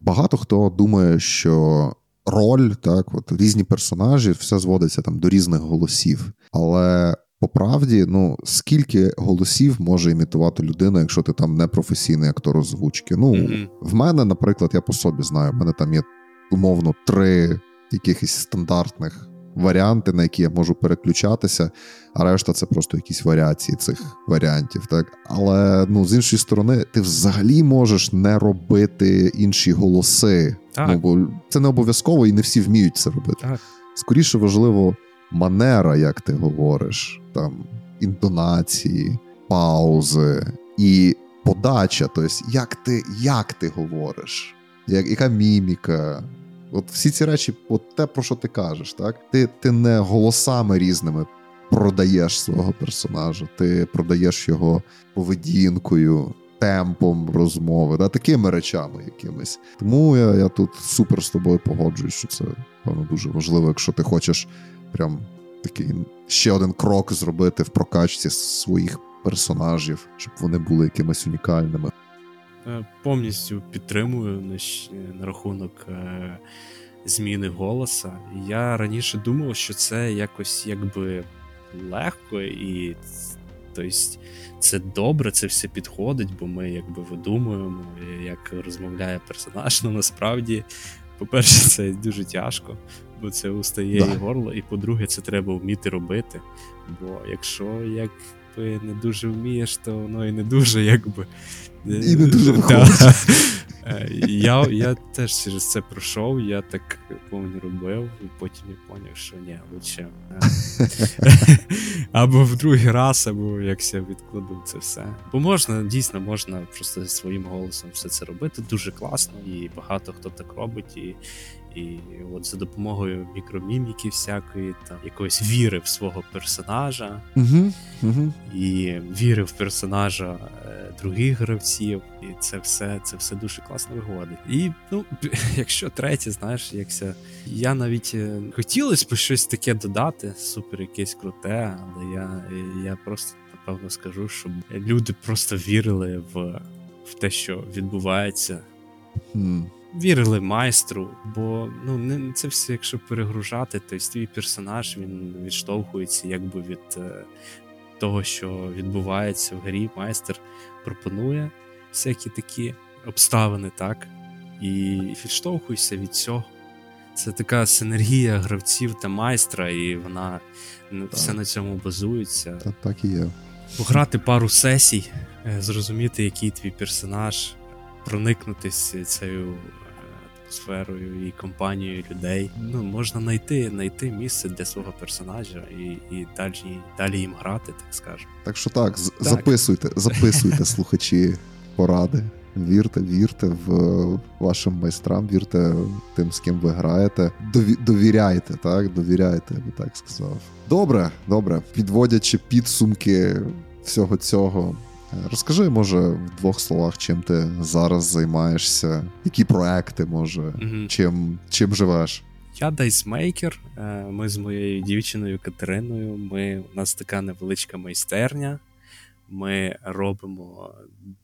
Speaker 1: Багато хто думає, що. Роль, так, от різні персонажі, все зводиться там до різних голосів. Але по правді, ну скільки голосів може імітувати людина, якщо ти там не професійний актор озвучки? Ну mm-hmm. в мене, наприклад, я по собі знаю, в мене там є умовно три якихось стандартних варіанти, на які я можу переключатися, а решта це просто якісь варіації цих варіантів. Так, але ну з іншої сторони, ти взагалі можеш не робити інші голоси. Так. Ну бо це не обов'язково і не всі вміють це робити. Так. Скоріше важливо манера, як ти говориш, там інтонації, паузи і подача. Тобто, як ти як ти говориш, як, яка міміка. От всі ці речі, от те, про що ти кажеш, так? Ти, Ти не голосами різними продаєш свого персонажа, ти продаєш його поведінкою. Темпом розмови, да, такими речами якимись. Тому я я тут супер з тобою погоджуюсь, що це певно дуже важливо, якщо ти хочеш прям такий ще один крок зробити в прокачці своїх персонажів, щоб вони були якимись унікальними.
Speaker 2: Е, повністю підтримую на, на рахунок е, зміни голоса. Я раніше думав, що це якось якби легко і. Тобто це добре, це все підходить, бо ми якби видумуємо, як розмовляє персонаж. Ну насправді, по-перше, це дуже тяжко, бо це устає да. і горло, і по-друге, це треба вміти робити. Бо якщо якби не дуже вмієш, то воно і не дуже якби.
Speaker 1: І не дуже виходить.
Speaker 2: Е, я я теж через це пройшов, я так повні робив, і потім я зрозумів, що ні, лучше. Е, або в другий раз, або як я відкладу це все. Бо можна, дійсно, можна просто зі своїм голосом все це робити. Дуже класно, і багато хто так робить. І і от за допомогою мікроміміки всякої, там якоїсь віри в свого персонажа,
Speaker 1: угу, угу.
Speaker 2: і віри в персонажа е, других гравців, і це все це все дуже класно виходить. І ну, якщо третє, знаєш, якся я навіть е, хотілося б щось таке додати, супер якесь круте, але я, я просто напевно скажу, щоб люди просто вірили в, в те, що відбувається.
Speaker 1: Mm
Speaker 2: вірили майстру, бо ну не це все, якщо перегружати, то твій персонаж він відштовхується якби від е, того, що відбувається в грі. Майстер пропонує всякі такі обставини, так, і відштовхуйся від цього. Це така синергія гравців та майстра, і вона ну, так. все на цьому базується.
Speaker 1: Так, так і є.
Speaker 2: Пограти пару сесій, е, зрозуміти, який твій персонаж, проникнутися цією атмосферою і компанією людей. Ну можна знайти знайти місце для свого персонажа і і далі далі їм грати, так скажемо.
Speaker 1: Так що так, так. записуйте, записуйте слухачі поради. Вірте, вірте в вашим майстрам, вірте тим, з ким ви граєте. Довіряйте, так, довіряйте, я би так сказав. Добре, добре. Підводячи підсумки всього цього. Розкажи, може, в двох словах, чим ти зараз займаєшся, які проекти, може, mm чим чим живеш?
Speaker 2: Я дайсмейкер. Е, ми з моєю дівчиною Катериною. Ми, У нас така невеличка майстерня. Ми робимо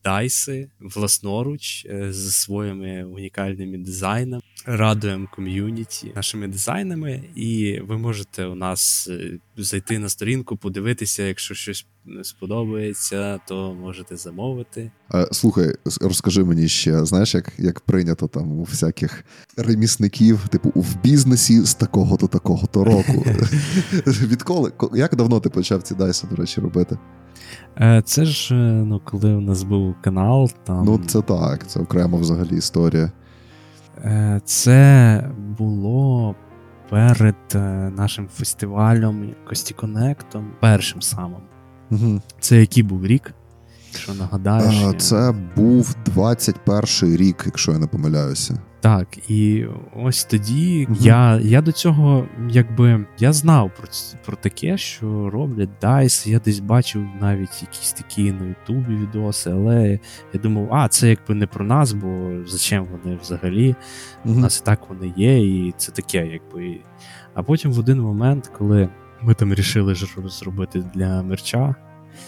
Speaker 2: дайси власноруч е, з своїми унікальними дизайнами, радуємо ком'юніті нашими дизайнами, і ви можете у нас е, зайти на сторінку, подивитися, якщо щось сподобається, то можете замовити.
Speaker 1: Слухай, розкажи мені ще, знаєш, як як прийнято там у всяких ремісників, типу, в бізнесі з такого до такого то року. Відколи? Як давно ти почав ці дайси, до речі, робити?
Speaker 2: Е, це ж е, ну, коли у нас був канал. там...
Speaker 1: Ну, це так, це окрема взагалі історія.
Speaker 2: Е, це було перед нашим фестивалем Кості Конектом, першим самим.
Speaker 1: Угу.
Speaker 2: Це який був рік? Якщо нагадаєш.
Speaker 1: Це був 21 рік, якщо я не помиляюся.
Speaker 2: Так, і ось тоді угу. я я до цього, якби я знав про про таке, що роблять DICE, Я десь бачив навіть якісь такі на Ютубі відоси, але я думав, а це якби не про нас, бо зачем вони взагалі? Угу. У нас і так вони є, і це таке, якби. А потім в один момент, коли ми там рішили зробити для мерча.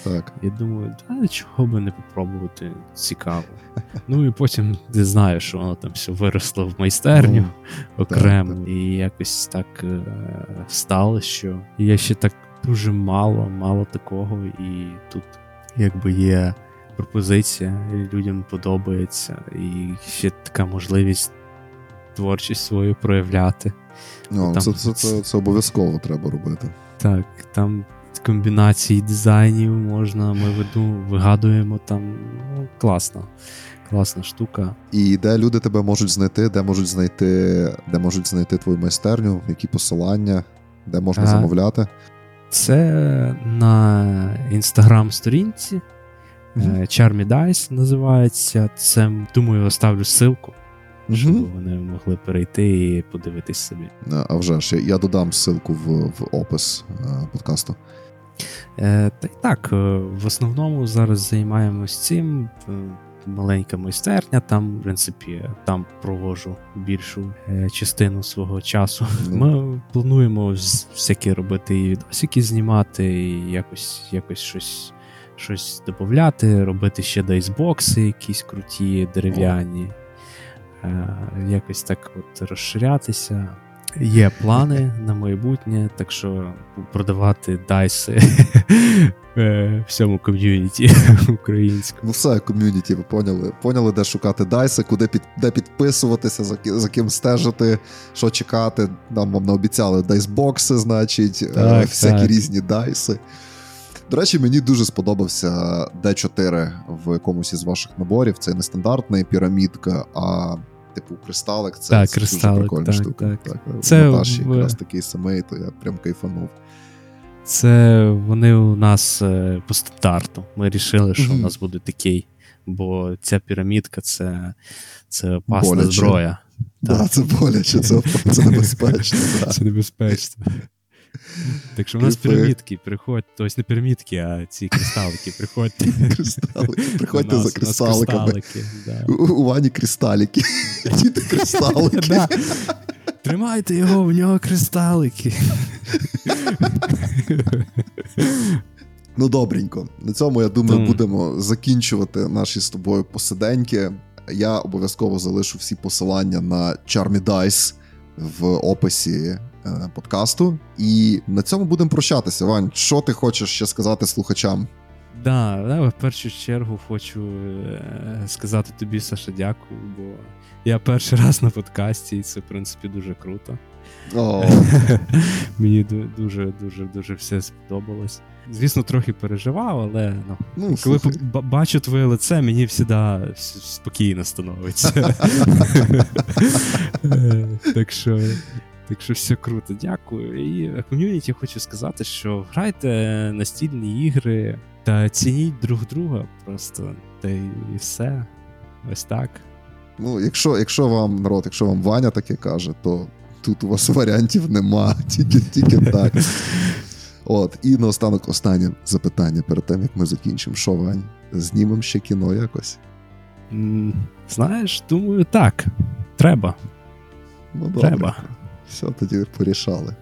Speaker 1: Так.
Speaker 2: Я думаю, да, чого би не попробувати цікаво. Ну і потім ти знаєш, що воно там все виросло в майстерню ну, окремо. Так, так. І якось так е, стало, що є ще так дуже мало, мало такого, і тут якби є пропозиція, і людям подобається, і ще така можливість творчість свою проявляти.
Speaker 1: Ну, там... Це це, це, це обов'язково треба робити.
Speaker 2: Так, там комбінацій дизайнів можна, ми веду, вигадуємо там. Ну, класно. Класна штука.
Speaker 1: І де люди тебе можуть знайти, де можуть знайти де можуть знайти твою майстерню, які посилання, де можна а, замовляти?
Speaker 2: Це на інстаграм-сторінці. Mm-hmm. Charmy Dice називається. Це, думаю, оставлю ссылку, mm-hmm. щоб вони могли перейти і подивитись собі.
Speaker 1: А вже ж, я додам ссылку в в опис подкасту.
Speaker 2: Е, Та й так, в основному зараз займаємось цим маленька майстерня. Там, в принципі, там провожу більшу е, частину свого часу. Ми плануємо всякі робити і відосики знімати, і якось якось щось щось додати, робити ще дайсбокси, якісь круті, дерев'яні. Е, якось так от розширятися. Є плани на майбутнє, так що продавати дайси е, всьому ком'юніті українському.
Speaker 1: Ну, все, ком'юніті, ви поняли. Поняли, де шукати дайси, куди під, де підписуватися, за за ким стежити, що чекати. Нам вам наобіцяли дайсбокси, значить, е, так, всякі так. різні дайси. До речі, мені дуже сподобався D4 в якомусь із ваших наборів. Це не стандартна пірамідка, а типу, кристалик, це,
Speaker 2: так,
Speaker 1: це
Speaker 2: кристалик,
Speaker 1: дуже прикольна
Speaker 2: так,
Speaker 1: штука.
Speaker 2: Так. так. Це
Speaker 1: Наташі в... якраз такий самий, то я прям кайфанув.
Speaker 2: Це вони у нас е, по стандарту. Ми рішили, що mm-hmm. у нас буде такий, бо ця пірамідка це це опасна боляче. зброя.
Speaker 1: Так, це боляче, це це небезпечно.
Speaker 2: Це небезпечно. Так що в нас пірамідки, приходь, тобто не пірамідки, а ці кристалики, приходьте.
Speaker 1: Кристалики, приходьте за кристаликами. У Вані кристалики. Діти кристалики.
Speaker 2: Тримайте його, в нього кристалики.
Speaker 1: Ну, добренько. На цьому, я думаю, будемо закінчувати наші з тобою посиденьки. Я обов'язково залишу всі посилання на Charmy Dice в описі подкасту. І на цьому будемо прощатися. Вань, що ти хочеш ще сказати слухачам?
Speaker 2: Да, да, в першу чергу хочу е, сказати тобі, Саша, дякую, бо я перший раз на подкасті, і це, в принципі, дуже круто. Мені дуже дуже дуже все сподобалось. Звісно, трохи переживав, але ну, ну коли бачу твоє лице, мені завжди спокійно становиться. Е, так що так що все круто, дякую. І ком'юніті хочу сказати, що грайте настільні ігри та цініть друг друга просто. Та і все. Ось так.
Speaker 1: Ну, якщо якщо вам народ, якщо вам Ваня таке каже, то тут у вас варіантів нема, тільки тільки так. От, і наостанок останнє запитання перед тим, як ми закінчимо. Що, Вань? Знімемо ще кіно якось?
Speaker 2: Знаєш, думаю, так. Треба. Ну, Треба.
Speaker 1: Все тоді порішали.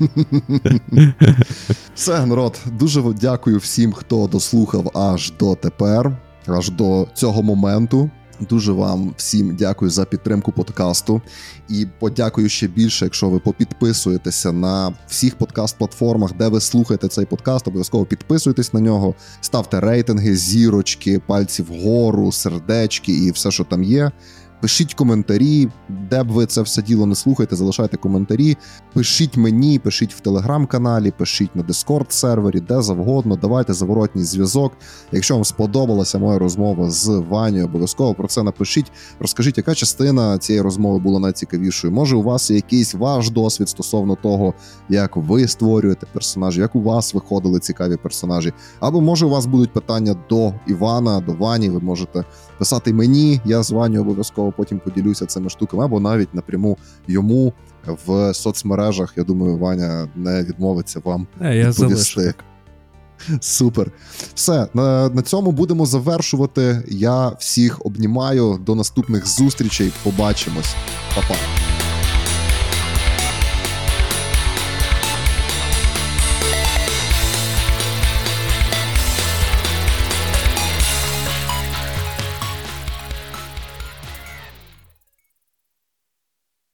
Speaker 1: Все, народ, дуже дякую всім, хто дослухав аж до тепер, аж до цього моменту. Дуже вам всім дякую за підтримку подкасту. І подякую ще більше, якщо ви попідписуєтеся на всіх подкаст-платформах, де ви слухаєте цей подкаст. Обов'язково підписуйтесь на нього, ставте рейтинги, зірочки, пальці вгору, сердечки і все, що там є. Пишіть коментарі, де б ви це все діло не слухаєте, залишайте коментарі. Пишіть мені, пишіть в телеграм-каналі, пишіть на дискорд сервері, де завгодно. Давайте заворотній зв'язок. Якщо вам сподобалася моя розмова з Ваню, обов'язково про це напишіть. Розкажіть, яка частина цієї розмови була найцікавішою. Може, у вас є якийсь ваш досвід стосовно того, як ви створюєте персонажі, як у вас виходили цікаві персонажі. Або може у вас будуть питання до Івана, до Вані. Ви можете писати мені, я з Ваню обов'язково потім поділюся цими штуками, або навіть напряму йому в соцмережах. Я думаю, Ваня не відмовиться вам
Speaker 2: не, я відповісти.
Speaker 1: Супер. Все, на, на цьому будемо завершувати. Я всіх обнімаю. До наступних зустрічей. Побачимось. Па-па.